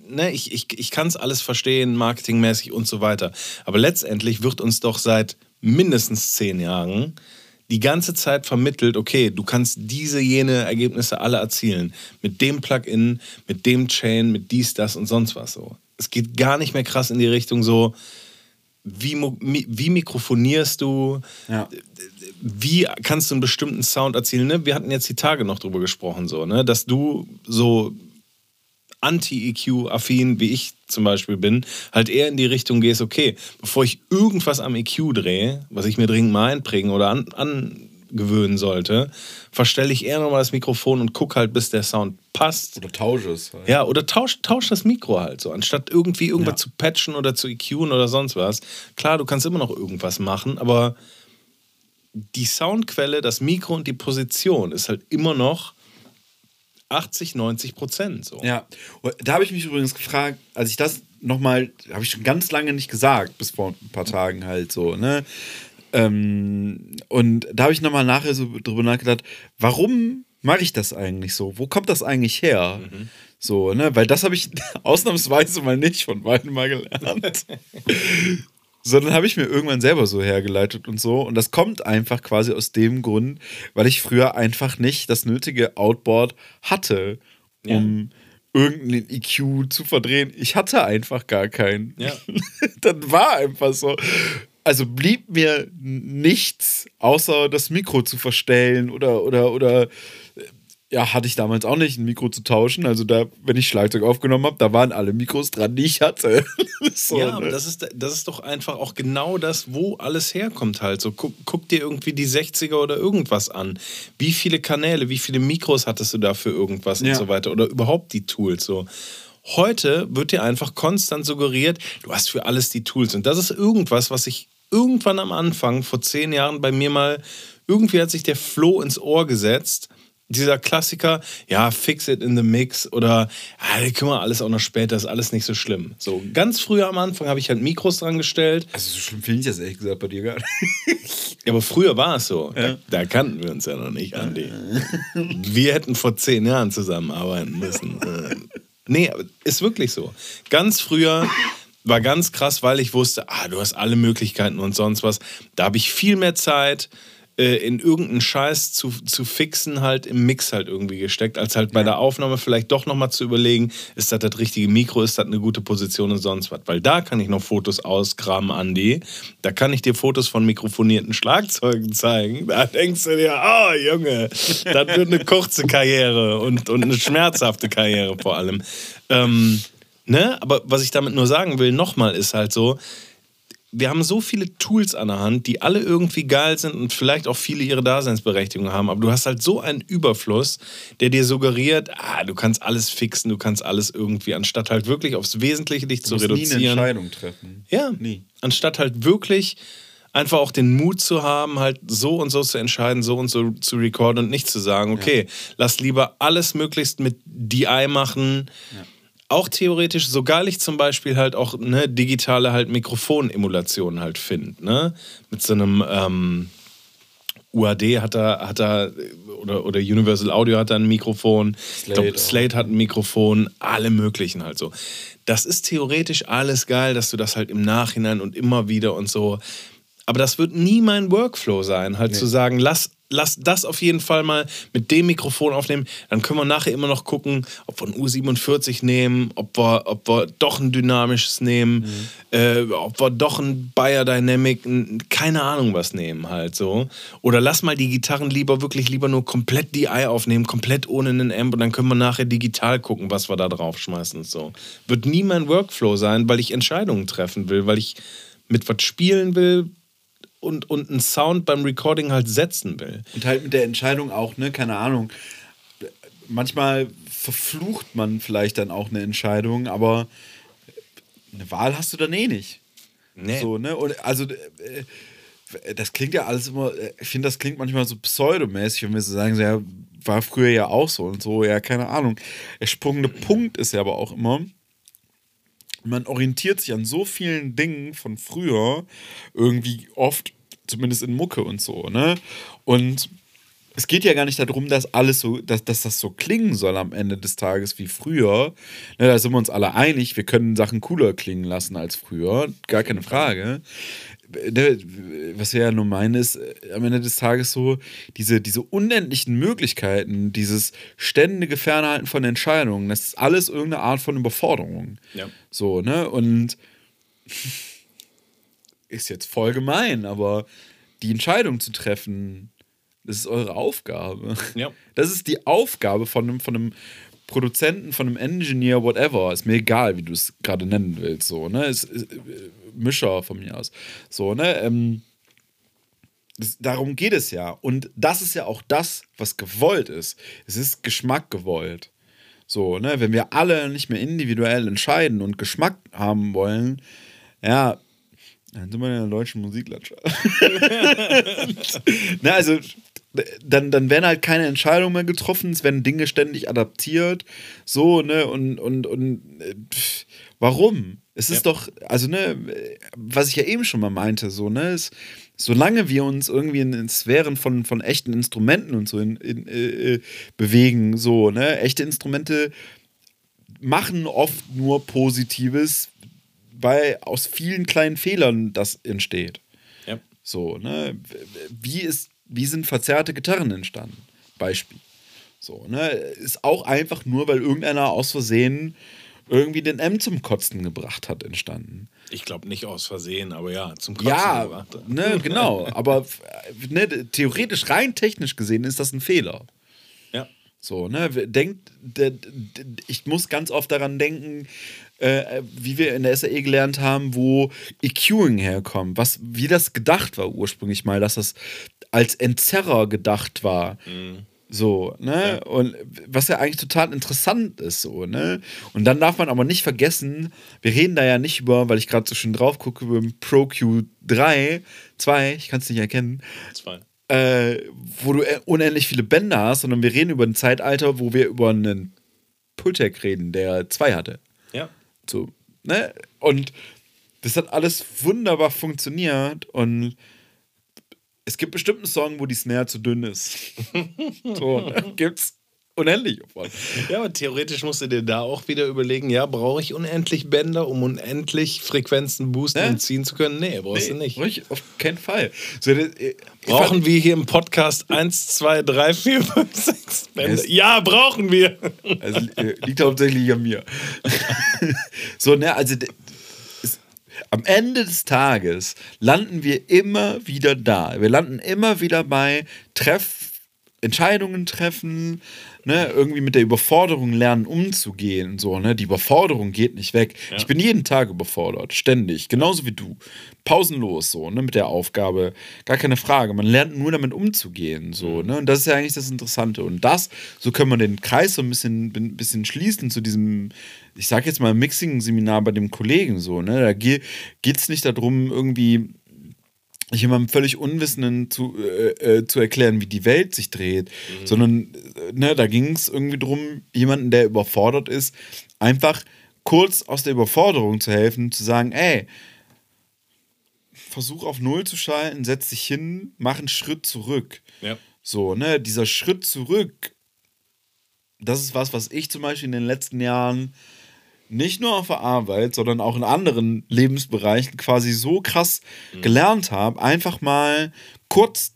ne, ich, ich, ich kann es alles verstehen, marketingmäßig und so weiter. Aber letztendlich wird uns doch seit mindestens zehn Jahren die ganze Zeit vermittelt, okay, du kannst diese, jene Ergebnisse alle erzielen. Mit dem Plugin, mit dem Chain, mit dies, das und sonst was so. Es geht gar nicht mehr krass in die Richtung so, wie, wie mikrofonierst du, ja. wie kannst du einen bestimmten Sound erzielen. Ne? Wir hatten jetzt die Tage noch drüber gesprochen, so, ne? dass du so Anti-EQ-affin, wie ich zum Beispiel bin, halt eher in die Richtung gehst, okay, bevor ich irgendwas am EQ drehe, was ich mir dringend mal einprägen oder an, angewöhnen sollte, verstelle ich eher nochmal das Mikrofon und gucke halt, bis der Sound passt. Oder tausche es. Halt. Ja, oder tausch, tausch das Mikro halt so, anstatt irgendwie irgendwas ja. zu patchen oder zu EQen oder sonst was. Klar, du kannst immer noch irgendwas machen, aber die Soundquelle, das Mikro und die Position ist halt immer noch 80, 90 Prozent. So. Ja, da habe ich mich übrigens gefragt, als ich das nochmal, habe ich schon ganz lange nicht gesagt, bis vor ein paar Tagen halt so, ne? Ähm, und da habe ich nochmal nachher so drüber nachgedacht, warum mache ich das eigentlich so? Wo kommt das eigentlich her? Mhm. So, ne? Weil das habe ich ausnahmsweise mal nicht von beiden mal gelernt. sondern habe ich mir irgendwann selber so hergeleitet und so. Und das kommt einfach quasi aus dem Grund, weil ich früher einfach nicht das nötige Outboard hatte, um ja. irgendeinen EQ zu verdrehen. Ich hatte einfach gar keinen. Ja. das war einfach so. Also blieb mir nichts, außer das Mikro zu verstellen oder, oder, oder ja, hatte ich damals auch nicht, ein Mikro zu tauschen. Also da, wenn ich Schlagzeug aufgenommen habe, da waren alle Mikros dran, die ich hatte. so, ja, ne? aber das ist, das ist doch einfach auch genau das, wo alles herkommt halt. So, guck, guck, dir irgendwie die 60er oder irgendwas an. Wie viele Kanäle, wie viele Mikros hattest du da für irgendwas ja. und so weiter? Oder überhaupt die Tools so. Heute wird dir einfach konstant suggeriert, du hast für alles die Tools. Und das ist irgendwas, was ich irgendwann am Anfang, vor zehn Jahren, bei mir mal, irgendwie hat sich der Floh ins Ohr gesetzt dieser Klassiker, ja, fix it in the mix oder ja, können wir alles auch noch später, ist alles nicht so schlimm. So ganz früher am Anfang habe ich halt Mikros dran gestellt. Also so schlimm finde ich das ehrlich gesagt bei dir gar nicht. Ja, aber früher war es so. Ja. Da, da, kannten wir uns ja noch nicht, Andi. wir hätten vor zehn Jahren zusammenarbeiten müssen. nee, ist wirklich so. Ganz früher war ganz krass, weil ich wusste, ah, du hast alle Möglichkeiten und sonst was. Da habe ich viel mehr Zeit äh, in irgendeinen Scheiß zu, zu fixen, halt im Mix halt irgendwie gesteckt, als halt bei der Aufnahme vielleicht doch nochmal zu überlegen, ist das das richtige Mikro, ist das eine gute Position und sonst was. Weil da kann ich noch Fotos ausgraben, Andi. Da kann ich dir Fotos von mikrofonierten Schlagzeugen zeigen. Da denkst du dir, oh Junge, das wird eine kurze Karriere und, und eine schmerzhafte Karriere vor allem. Ähm, ne? Aber was ich damit nur sagen will, nochmal ist halt so, wir haben so viele Tools an der Hand, die alle irgendwie geil sind und vielleicht auch viele ihre Daseinsberechtigung haben, aber du hast halt so einen Überfluss, der dir suggeriert, ah, du kannst alles fixen, du kannst alles irgendwie, anstatt halt wirklich aufs Wesentliche dich Du zu musst nie eine reduzieren. Entscheidung treffen. Ja, Nie. anstatt halt wirklich einfach auch den Mut zu haben, halt so und so zu entscheiden, so und so zu recorden und nicht zu sagen, okay, lass lieber alles möglichst mit DI machen. Auch theoretisch, so geil ich zum Beispiel halt auch ne, digitale halt Mikrofonemulationen halt finde, ne? Mit so einem ähm, UAD hat er, hat er oder, oder Universal Audio hat er ein Mikrofon, Slate glaub. Slate hat ein Mikrofon, alle möglichen halt so. Das ist theoretisch alles geil, dass du das halt im Nachhinein und immer wieder und so. Aber das wird nie mein Workflow sein, halt zu sagen, lass, lass das auf jeden Fall mal mit dem Mikrofon aufnehmen. Dann können wir nachher immer noch gucken, ob wir ein U47 nehmen, ob wir, ob wir doch ein dynamisches nehmen, äh, ob wir doch ein Bayer Dynamic, ein, keine Ahnung was nehmen halt so. Oder lass mal die Gitarren lieber wirklich lieber nur komplett DI aufnehmen, komplett ohne einen Amp und dann können wir nachher digital gucken, was wir da drauf schmeißen und so. Wird nie mein Workflow sein, weil ich Entscheidungen treffen will, weil ich mit was spielen will, und, und einen Sound beim Recording halt setzen will. Und halt mit der Entscheidung auch, ne, keine Ahnung. Manchmal verflucht man vielleicht dann auch eine Entscheidung, aber eine Wahl hast du dann eh nicht. Nee. So, ne? Und also äh, das klingt ja alles immer, äh, ich finde, das klingt manchmal so pseudomäßig, wenn wir so sagen, so, ja, war früher ja auch so und so, ja, keine Ahnung. Der springende Punkt ist ja aber auch immer, man orientiert sich an so vielen Dingen von früher, irgendwie oft, zumindest in Mucke und so, ne? Und es geht ja gar nicht darum, dass alles so, dass, dass das so klingen soll am Ende des Tages wie früher. Ne, da sind wir uns alle einig, wir können Sachen cooler klingen lassen als früher, gar keine Frage. Ne, Was wir ja nur meinen, ist äh, am Ende des Tages so, diese, diese unendlichen Möglichkeiten, dieses ständige Fernhalten von Entscheidungen, das ist alles irgendeine Art von Überforderung. Ja. So, ne? Und ist jetzt voll gemein, aber die Entscheidung zu treffen, das ist eure Aufgabe. Ja. Das ist die Aufgabe von einem, von einem Produzenten, von einem Engineer, whatever. Ist mir egal, wie du es gerade nennen willst. So, ne? Ist, ist, äh, Mischer von mir aus. So, ne? Ähm, das, darum geht es ja. Und das ist ja auch das, was gewollt ist. Es ist Geschmack gewollt. So, ne? Wenn wir alle nicht mehr individuell entscheiden und Geschmack haben wollen, ja, dann sind wir in der deutschen Musiklandschaft. Na, also, dann, dann werden halt keine Entscheidungen mehr getroffen, es werden Dinge ständig adaptiert, so, ne, und, und, und äh, pff, warum? Es ist Ja. doch, also, ne, was ich ja eben schon mal meinte, so, ne, es, solange wir uns irgendwie in, in Sphären von, von echten Instrumenten und so in, in, äh, äh, bewegen, so, ne, echte Instrumente machen oft nur Positives, weil aus vielen kleinen Fehlern das entsteht. Ja. So, ne? Wie, ist, wie sind verzerrte Gitarren entstanden? Beispiel. So, ne? Ist auch einfach nur, weil irgendeiner aus Versehen irgendwie den M zum Kotzen gebracht hat, entstanden. Ich glaube nicht aus Versehen, aber ja, zum Kotzen Ja, gebracht. ne, genau. Aber ne, theoretisch, rein technisch gesehen, ist das ein Fehler. Ja. So, ne? Denkt, ich muss ganz oft daran denken, äh, wie wir in der SAE gelernt haben, wo EQing herkommt, was, wie das gedacht war ursprünglich mal, dass das als Entzerrer gedacht war. So, ne? Und was ja eigentlich total interessant ist, so, ne? Und dann darf man aber nicht vergessen, wir reden da ja nicht über, weil ich gerade so schön drauf gucke, über Pro Q3, 2, ich kann es nicht erkennen, Zwei. äh, wo du äh, unendlich viele Bänder hast, sondern wir reden über ein Zeitalter, wo wir über einen Pultec reden, der zwei hatte. Ja. So, ne? Und das hat alles wunderbar funktioniert und es gibt bestimmt einen Song, wo die Snare zu dünn ist. so, ne? gibt's. unendlich. Ja, aber theoretisch musst du dir da auch wieder überlegen, ja, brauche ich unendlich Bänder, um unendlich Frequenzen boosten Ja. und ziehen zu können? Nee, brauchst du nicht. Ruhig, auf keinen Fall. So, äh, Brauchen wir hier im Podcast 1, 2, 3, 4, 5, 6 Bänder? Ja, brauchen wir. Also, äh, liegt hauptsächlich an mir. so, ne, also am Ende des Tages landen wir immer wieder da. Wir landen immer wieder bei Treff, Entscheidungen treffen, ne, irgendwie mit der Überforderung lernen umzugehen. So, ne? Die Überforderung geht nicht weg. Ich bin jeden Tag überfordert, ständig, genauso wie du. Pausenlos so, ne, mit der Aufgabe. Gar keine Frage. Man lernt nur damit umzugehen. So, ne? Und das ist ja eigentlich das Interessante. Und das, so können wir den Kreis so ein bisschen, ein bisschen schließen zu diesem, ich sag jetzt mal, Mixing-Seminar bei dem Kollegen so, ne? Da geht es nicht darum, irgendwie jemandem völlig Unwissenden zu, äh, äh, zu erklären, wie die Welt sich dreht, sondern äh, ne, da ging es irgendwie darum, jemanden, der überfordert ist, einfach kurz aus der Überforderung zu helfen, zu sagen, ey, versuch auf Null zu schalten, setz dich hin, mach einen Schritt zurück. Ja. So, ne, dieser Schritt zurück, das ist was, was ich zum Beispiel in den letzten Jahren nicht nur auf der Arbeit, sondern auch in anderen Lebensbereichen quasi so krass gelernt habe, einfach mal kurz,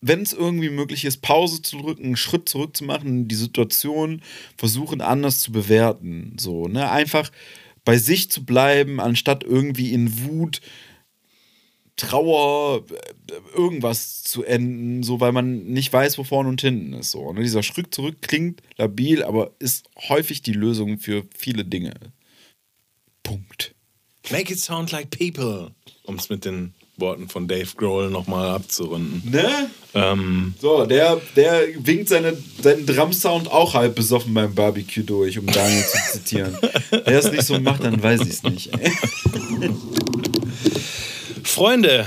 wenn es irgendwie möglich ist, Pause zu drücken, einen Schritt zurück zu machen, die Situation versuchen anders zu bewerten. So, ne? Einfach bei sich zu bleiben, anstatt irgendwie in Wut, Trauer, äh, irgendwas zu enden, so weil man nicht weiß, wo vorne und hinten ist. So. Ne? Dieser Schritt zurück klingt labil, aber ist häufig die Lösung für viele Dinge. Punkt. Make it sound like people, um es mit den Worten von Dave Grohl nochmal abzurunden. Ne? Ähm, So, der, der winkt seine, seinen Drum-Sound auch halb besoffen beim Barbecue durch, um Daniel zu zitieren. Wer es nicht so macht, dann weiß ich es nicht. Freunde,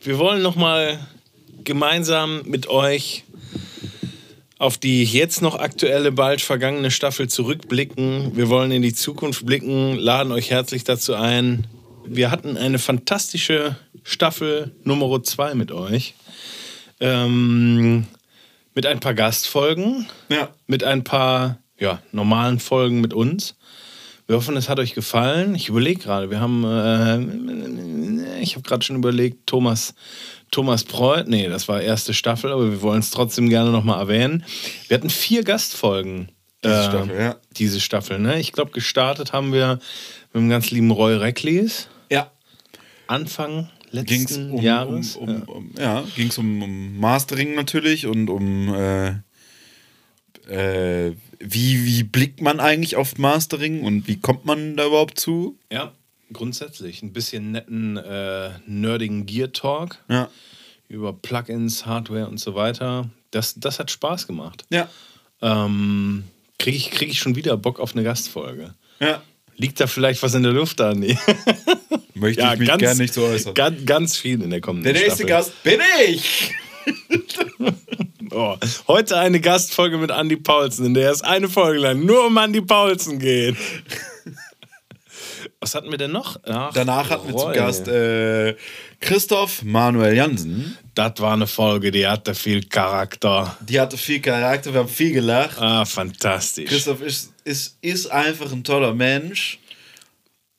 wir wollen nochmal gemeinsam mit euch auf die jetzt noch aktuelle, bald vergangene Staffel zurückblicken. Wir wollen in die Zukunft blicken, laden euch herzlich dazu ein. Wir hatten eine fantastische Staffel Nummer 2 mit euch. Ähm, mit ein paar Gastfolgen, Ja. mit ein paar ja, normalen Folgen mit uns. Wir hoffen, es hat euch gefallen. Ich überlege gerade, wir haben, äh, ich habe gerade schon überlegt, Thomas, Thomas Preuth, nee, das war erste Staffel, aber wir wollen es trotzdem gerne nochmal erwähnen. Wir hatten vier Gastfolgen. Diese äh, Staffel, ja. Diese Staffel, ne? Ich glaube, gestartet haben wir mit dem ganz lieben Roy Recklis. Ja. Anfang Ging es letzten um, Jahres. um, um, um, ja, ging's um, um Mastering natürlich und um äh, äh, wie, wie blickt man eigentlich auf Mastering und wie kommt man da überhaupt zu? Ja, grundsätzlich. Ein bisschen netten, äh, nerdigen Gear-Talk Ja. über Plugins, Hardware und so weiter. Das, das hat Spaß gemacht. Ja. Ähm, Kriege ich, krieg ich schon wieder Bock auf eine Gastfolge? Ja. Liegt da vielleicht was in der Luft, Andi? Möchte ich mich gerne nicht so äußern. Ganz, ganz viel in der kommenden Der nächste Staffel. Gast bin ich! Oh, heute eine Gastfolge mit Andy Paulsen, in der es eine Folge lang nur um Andy Paulsen geht. Was hatten wir denn noch? Ach, Danach hatten wir zu. Gast äh, Christoph Manuel Jansen. Das war eine Folge, die hatte viel Charakter. Die hatte viel Charakter, wir haben viel gelacht. Ah, fantastisch. Christoph ist, ist, ist einfach ein toller Mensch.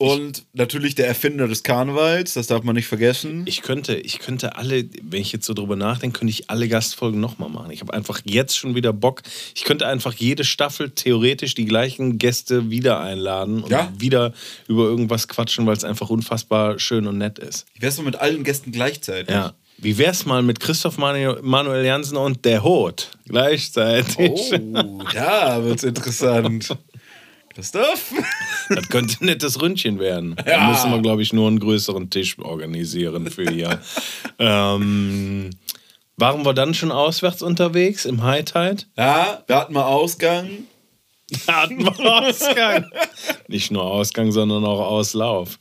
Und natürlich der Erfinder des Karnevals, das darf man nicht vergessen. Ich könnte, ich könnte alle, wenn ich jetzt so drüber nachdenke, könnte ich alle Gastfolgen nochmal machen. Ich habe einfach jetzt schon wieder Bock. Ich könnte einfach jede Staffel theoretisch die gleichen Gäste wieder einladen und Ja. wieder über irgendwas quatschen, weil es einfach unfassbar schön und nett ist. Wie wär's mal mit allen Gästen gleichzeitig? Ja. Wie wär's mal mit Christoph Manu Manuel Jansen und der Hot gleichzeitig? Oh, da wird's interessant. Christoph? Das könnte ein nettes Ründchen werden. Da Ja. müssen wir, glaube ich, nur einen größeren Tisch organisieren für hier. ähm, waren wir dann schon auswärts unterwegs im High Tide? Ja, wir hatten mal Ausgang. Hatten wir Ausgang. Nicht nur Ausgang, sondern auch Auslauf.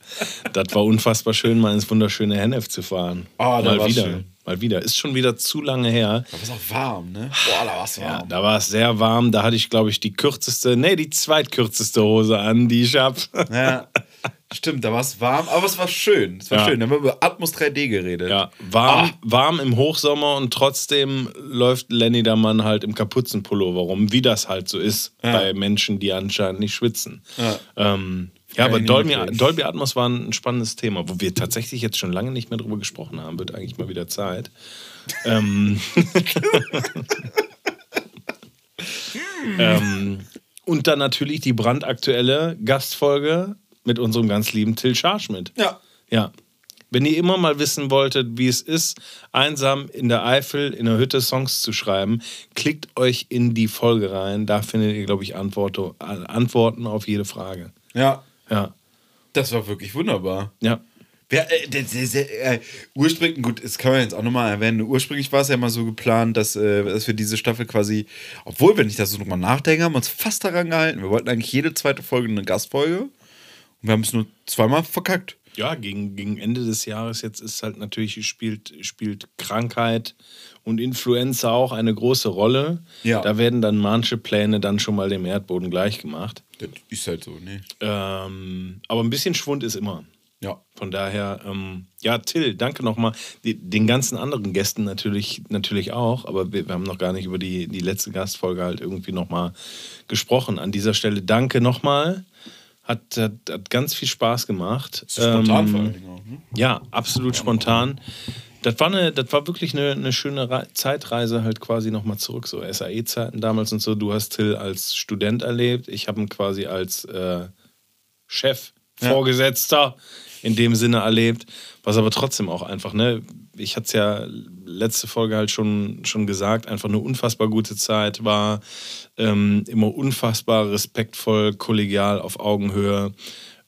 Das war unfassbar schön, mal ins wunderschöne Hennef zu fahren. Ah, da mal wieder. schön. Mal wieder. Ist schon wieder zu lange her. Da war's auch warm, ne? Boah, da war's Ja, warm. da war es sehr warm. Da hatte ich, glaube ich, die kürzeste, nee, die zweitkürzeste Hose an, die ich habe. Ja. Stimmt, da war es warm, aber es war schön. Es war Ja. schön. Da haben wir über Atmos 3D geredet. Ja, warm, Ah. warm im Hochsommer und trotzdem läuft Lenny der Mann halt im Kapuzenpullover rum, wie das halt so ist Ja. bei Menschen, die anscheinend nicht schwitzen. Ja. Ähm, ja, aber Dolby. Dolby Atmos war ein spannendes Thema, wo wir tatsächlich jetzt schon lange nicht mehr drüber gesprochen haben. Wird eigentlich mal wieder Zeit. ähm, ähm, und dann natürlich die brandaktuelle Gastfolge mit unserem ganz lieben Till Scharschmidt. Ja. Ja. Wenn ihr immer mal wissen wolltet, wie es ist, einsam in der Eifel in der Hütte Songs zu schreiben, klickt euch in die Folge rein. Da findet ihr, glaube ich, Antwort, Antworten auf jede Frage. Ja. Ja. Das war wirklich wunderbar. Ja. Wer, äh, der, der, der, äh, ursprünglich, gut, das kann man jetzt auch nochmal erwähnen. Ursprünglich war es ja mal so geplant, dass, äh, dass wir diese Staffel quasi, obwohl, wenn ich das so nochmal nachdenke, haben wir uns fast daran gehalten. Wir wollten eigentlich jede zweite Folge eine Gastfolge und wir haben es nur zweimal verkackt. Ja, gegen, gegen Ende des Jahres jetzt ist halt natürlich, spielt, spielt Krankheit und Influenza auch eine große Rolle. Ja. Da werden dann manche Pläne dann schon mal dem Erdboden gleich gemacht. Das ist halt so, ne? Ähm, aber ein bisschen Schwund ist immer. Ja. Von daher, ähm, ja, Till, danke nochmal. Den ganzen anderen Gästen natürlich, natürlich auch, aber wir, wir haben noch gar nicht über die, die letzte Gastfolge halt irgendwie nochmal gesprochen. An dieser Stelle danke nochmal. Hat, hat, hat ganz viel Spaß gemacht. Spontan Ähm, vor allen Dingen auch. Ne? ja, absolut spontan. Das war, eine, das war wirklich eine, eine schöne Re Zeitreise halt quasi nochmal zurück. So SAE-Zeiten damals und so. Du hast Till als Student erlebt. Ich habe ihn quasi als äh, Chef, Ja. Vorgesetzter in dem Sinne erlebt. Was aber trotzdem auch einfach, ne? Ich hatte es ja letzte Folge halt schon, schon gesagt, einfach eine unfassbar gute Zeit, war ähm, immer unfassbar respektvoll, kollegial, auf Augenhöhe.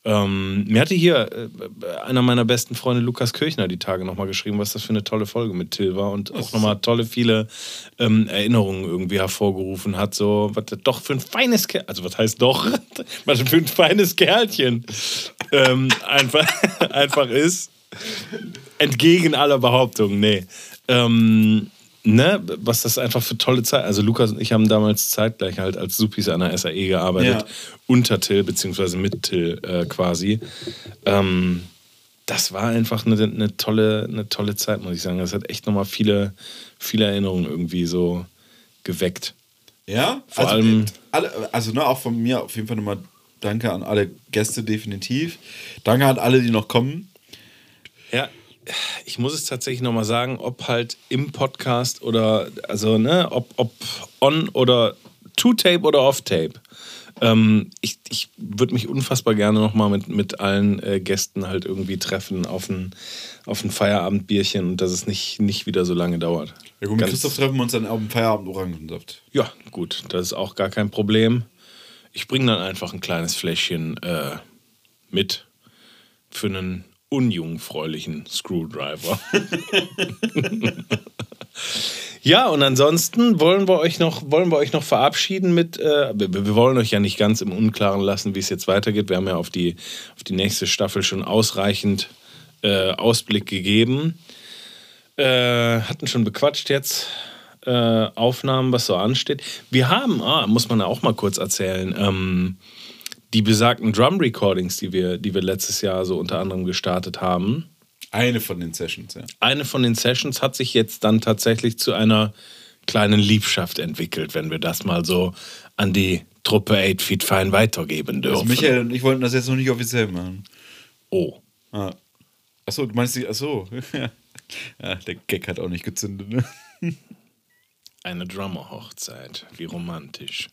Ähm, mir hatte hier äh, einer meiner besten Freunde, Lukas Kirchner, die Tage nochmal geschrieben, was das für eine tolle Folge mit Till war und auch nochmal tolle, viele ähm, Erinnerungen irgendwie hervorgerufen hat. So, was das doch für ein feines Kerl, also was heißt doch, was für ein feines Kerlchen ähm, einfach, einfach ist. Entgegen aller Behauptungen, nee. Ähm, ne, was das einfach für tolle Zeit. Also Lukas und ich haben damals zeitgleich halt als Supis an der SAE gearbeitet, Ja. unter Till beziehungsweise mit Till äh, quasi. Ähm, das war einfach eine, eine, tolle, eine tolle Zeit, muss ich sagen. Das hat echt nochmal viele, viele Erinnerungen irgendwie so geweckt. Ja, Vor also, allem- alle, also ne, auch von mir auf jeden Fall nochmal Danke an alle Gäste, definitiv. Danke an alle, die noch kommen. Ja, ich muss es tatsächlich nochmal sagen, ob halt im Podcast oder, also, ne, ob, ob on oder to-tape oder off-tape. Ähm, ich ich würde mich unfassbar gerne nochmal mit, mit allen äh, Gästen halt irgendwie treffen auf ein, auf ein Feierabendbierchen und dass es nicht, nicht wieder so lange dauert. Ja, gut, mit Ganz- Christoph treffen wir uns dann auf dem Feierabend Orangensaft. Ja, gut, das ist auch gar kein Problem. Ich bringe dann einfach ein kleines Fläschchen äh, mit für einen unjungfräulichen Screwdriver. ja, und ansonsten wollen wir euch noch, wollen wir euch noch verabschieden mit, äh, wir, wir wollen euch ja nicht ganz im Unklaren lassen, wie es jetzt weitergeht. Wir haben ja auf die, auf die nächste Staffel schon ausreichend äh, Ausblick gegeben. Äh, hatten schon bequatscht jetzt äh, Aufnahmen, was so ansteht. Wir haben, ah, muss man ja auch mal kurz erzählen, ähm, die besagten Drum-Recordings, die wir, die wir letztes Jahr so unter anderem gestartet haben. Eine von den Sessions, ja. Eine von den Sessions hat sich jetzt dann tatsächlich zu einer kleinen Liebschaft entwickelt, wenn wir das mal so an die Truppe 8 Feet Fine weitergeben dürfen. Also Michael und ich wollten das jetzt noch nicht offiziell machen. Oh. Ah. Achso, du meinst die, achso. ja, der Gag hat auch nicht gezündet, ne? Eine Drummer-Hochzeit. Wie romantisch.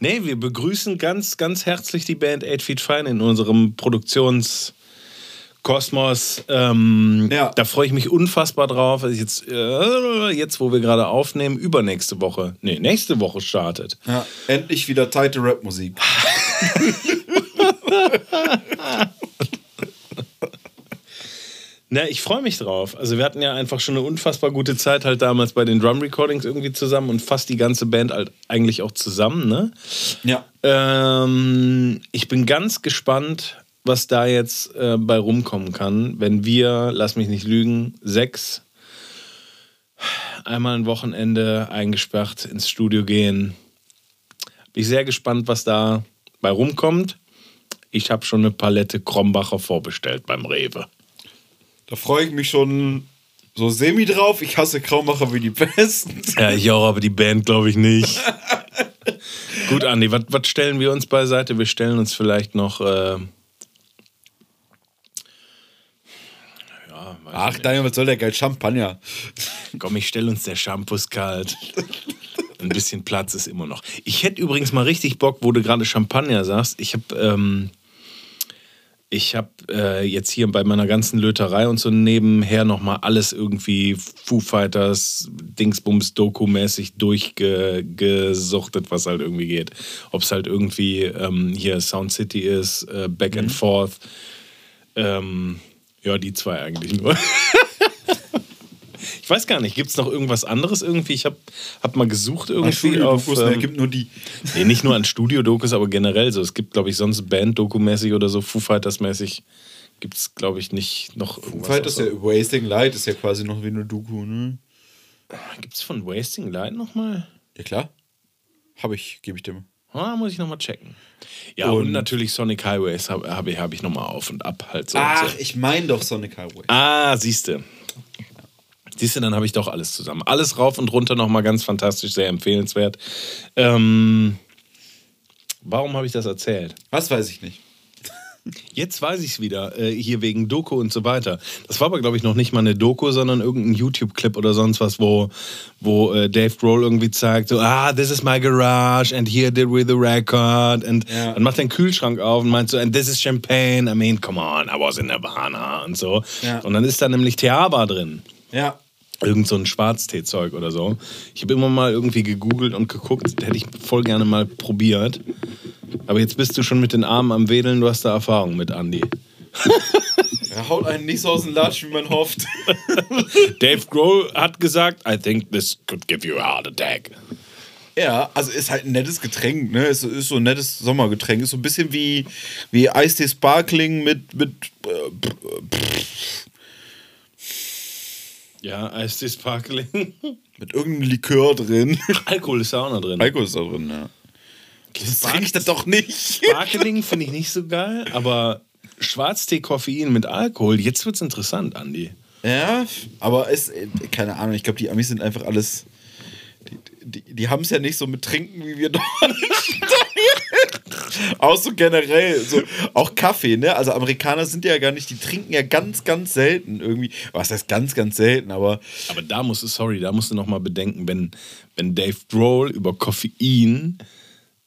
Nee, wir begrüßen ganz, ganz herzlich die Band 8 Feet Fine in unserem Produktionskosmos. Ähm, Ja. Da freue ich mich unfassbar drauf. Also jetzt, äh, jetzt, wo wir gerade aufnehmen, übernächste Woche, nee, nächste Woche startet. Ja, endlich wieder tighte Rap-Musik. Na, ich freue mich drauf. Also wir hatten ja einfach schon eine unfassbar gute Zeit halt damals bei den Drum Recordings irgendwie zusammen und fast die ganze Band halt eigentlich auch zusammen, ne? Ja. Ähm, ich bin ganz gespannt, was da jetzt äh, bei rumkommen kann, wenn wir, lass mich nicht lügen, sechs einmal ein Wochenende eingesperrt ins Studio gehen. Bin ich sehr gespannt, was da bei rumkommt. Ich habe schon eine Palette Krombacher vorbestellt beim Rewe. Da freue ich mich schon so semi drauf. Ich hasse Kraumacher wie die Besten. Ja, ich auch, aber die Band glaube ich nicht. Gut, Andi, was stellen wir uns beiseite? Wir stellen uns vielleicht noch. Äh, ja, weiß Ach, Daniel, was soll der geil? Champagner. Komm, ich stelle uns der Shampoo ist kalt. Ein bisschen Platz ist immer noch. Ich hätte übrigens mal richtig Bock, wo du gerade Champagner sagst. Ich habe ähm, ich habe äh, jetzt hier bei meiner ganzen Löterei und so nebenher nochmal alles irgendwie Foo Fighters, Dingsbums, Doku-mäßig durchgesuchtet, was halt irgendwie geht. Ob es halt irgendwie ähm, hier Sound City ist, äh, Back and Forth. Ähm, ja, die zwei eigentlich nur. ich weiß gar nicht, gibt es noch irgendwas anderes irgendwie? Ich habe hab mal gesucht irgendwie auf. Ne, ähm, gibt nur die. Nee, nicht nur an Studio-Dokus, aber generell so. Es gibt, glaube ich, sonst Band-Doku-mäßig oder so, Foo Fighters-mäßig gibt es, glaube ich, nicht noch irgendwas. Fight ist ja Wasting Light, ist ja quasi noch wie eine Doku, ne? Gibt es von Wasting Light nochmal? Ja, klar. Habe ich, gebe ich mal. Ah, muss ich nochmal checken. Ja, und, Und- natürlich Sonic Highways habe hab ich, hab ich nochmal auf und ab halt so. Ach, so. ich meine doch Sonic Highway. Ah, siehste. Siehste, dann habe ich doch alles zusammen. Alles rauf und runter nochmal ganz fantastisch, sehr empfehlenswert. Ähm, warum habe ich das erzählt? Was weiß ich nicht. Jetzt weiß ich es wieder, äh, hier wegen Doku und so weiter. Das war aber, glaube ich, noch nicht mal eine Doku, sondern irgendein YouTube-Clip oder sonst was, wo, wo äh, Dave Grohl irgendwie zeigt, so, ah, this is my garage and here did we the record. Und Ja. dann macht er den Kühlschrank auf und meint so, and this is champagne. I mean, come on, I was in Nirvana und so. Ja. Und dann ist da nämlich Theaba drin. Ja. Irgend so ein Schwarztee-Zeug oder so. Ich habe immer mal irgendwie gegoogelt und geguckt, hätte ich voll gerne mal probiert. Aber jetzt bist du schon mit den Armen am Wedeln, du hast da Erfahrung mit Andy. Er haut einen nicht so aus dem Latsch, wie man hofft. Dave Grohl hat gesagt, I think this could give you a heart attack. Ja, also ist halt ein nettes Getränk, ne? Ist, ist so ein nettes Sommergetränk. Ist so ein bisschen wie, wie Eistee Sparkling mit, mit äh, Ja, Eistee Sparkling. mit irgendeinem Likör drin. Alkohol ist da auch noch drin. Alkohol ist da drin, ja. Das trinke ich das doch nicht. Sparkling finde ich nicht so geil, aber Schwarztee, Koffein mit Alkohol, jetzt wird's interessant, Andy. Ja, aber es, äh, keine Ahnung, ich glaube, die Amis sind einfach alles. Die, die, die haben es ja nicht so mit Trinken wie wir Deutschen. Auch so generell, so, auch Kaffee, ne? Also Amerikaner sind ja gar nicht, die trinken ja ganz, ganz selten irgendwie. Was heißt ganz, ganz selten, aber Aber da musst du, sorry, da musst du noch mal bedenken, wenn, wenn Dave Grohl über Koffein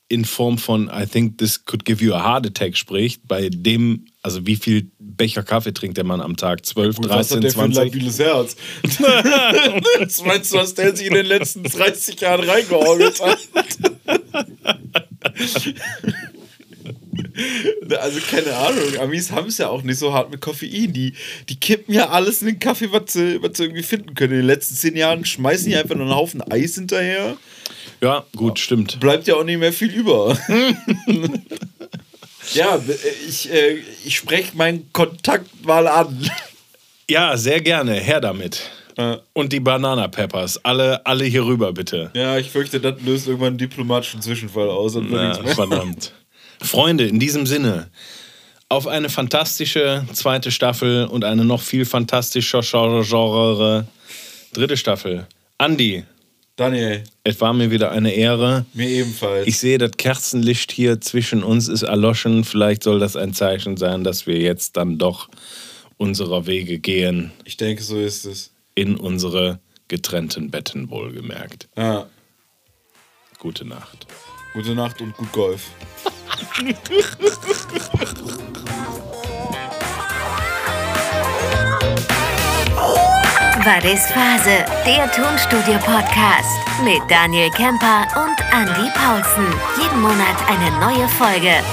in Form von I think this could give you a heart attack spricht, bei dem, also wie viel Becher Kaffee trinkt der Mann am Tag? 12, Gut, was 13, hat der für ein 20? labiles Herz? Was meinst du, was der sich in den letzten 30 Jahren reingeorgelt hat? Also keine Ahnung, Amis haben es ja auch nicht so hart mit Koffein. Die, die kippen ja alles in den Kaffee, was sie, was sie irgendwie finden können. In den letzten zehn Jahren schmeißen die einfach nur einen Haufen Eis hinterher. Ja, gut, stimmt. Bleibt ja auch nicht mehr viel über. ja, ich, äh, ich spreche meinen Kontakt mal an. Ja, sehr gerne, her damit. Ja. Und die Banana Peppers, alle, alle hier rüber bitte. Ja, ich fürchte, das löst irgendwann einen diplomatischen Zwischenfall aus. Und mehr. verdammt. Freunde, in diesem Sinne, auf eine fantastische zweite Staffel und eine noch viel fantastischere dritte Staffel. Andi, Daniel, es war mir wieder eine Ehre. mir ebenfalls. Ich sehe, das Kerzenlicht hier zwischen uns ist erloschen. Vielleicht soll das ein Zeichen sein, dass wir jetzt dann doch unserer Wege gehen Ich denke, so ist es. In unsere getrennten Betten, wohlgemerkt. Ja. Gute Nacht. Gute Nacht und gut Golf. War das Phase, der Tonstudio-Podcast mit Daniel Kemper und Andy Paulsen. Jeden Monat eine neue Folge.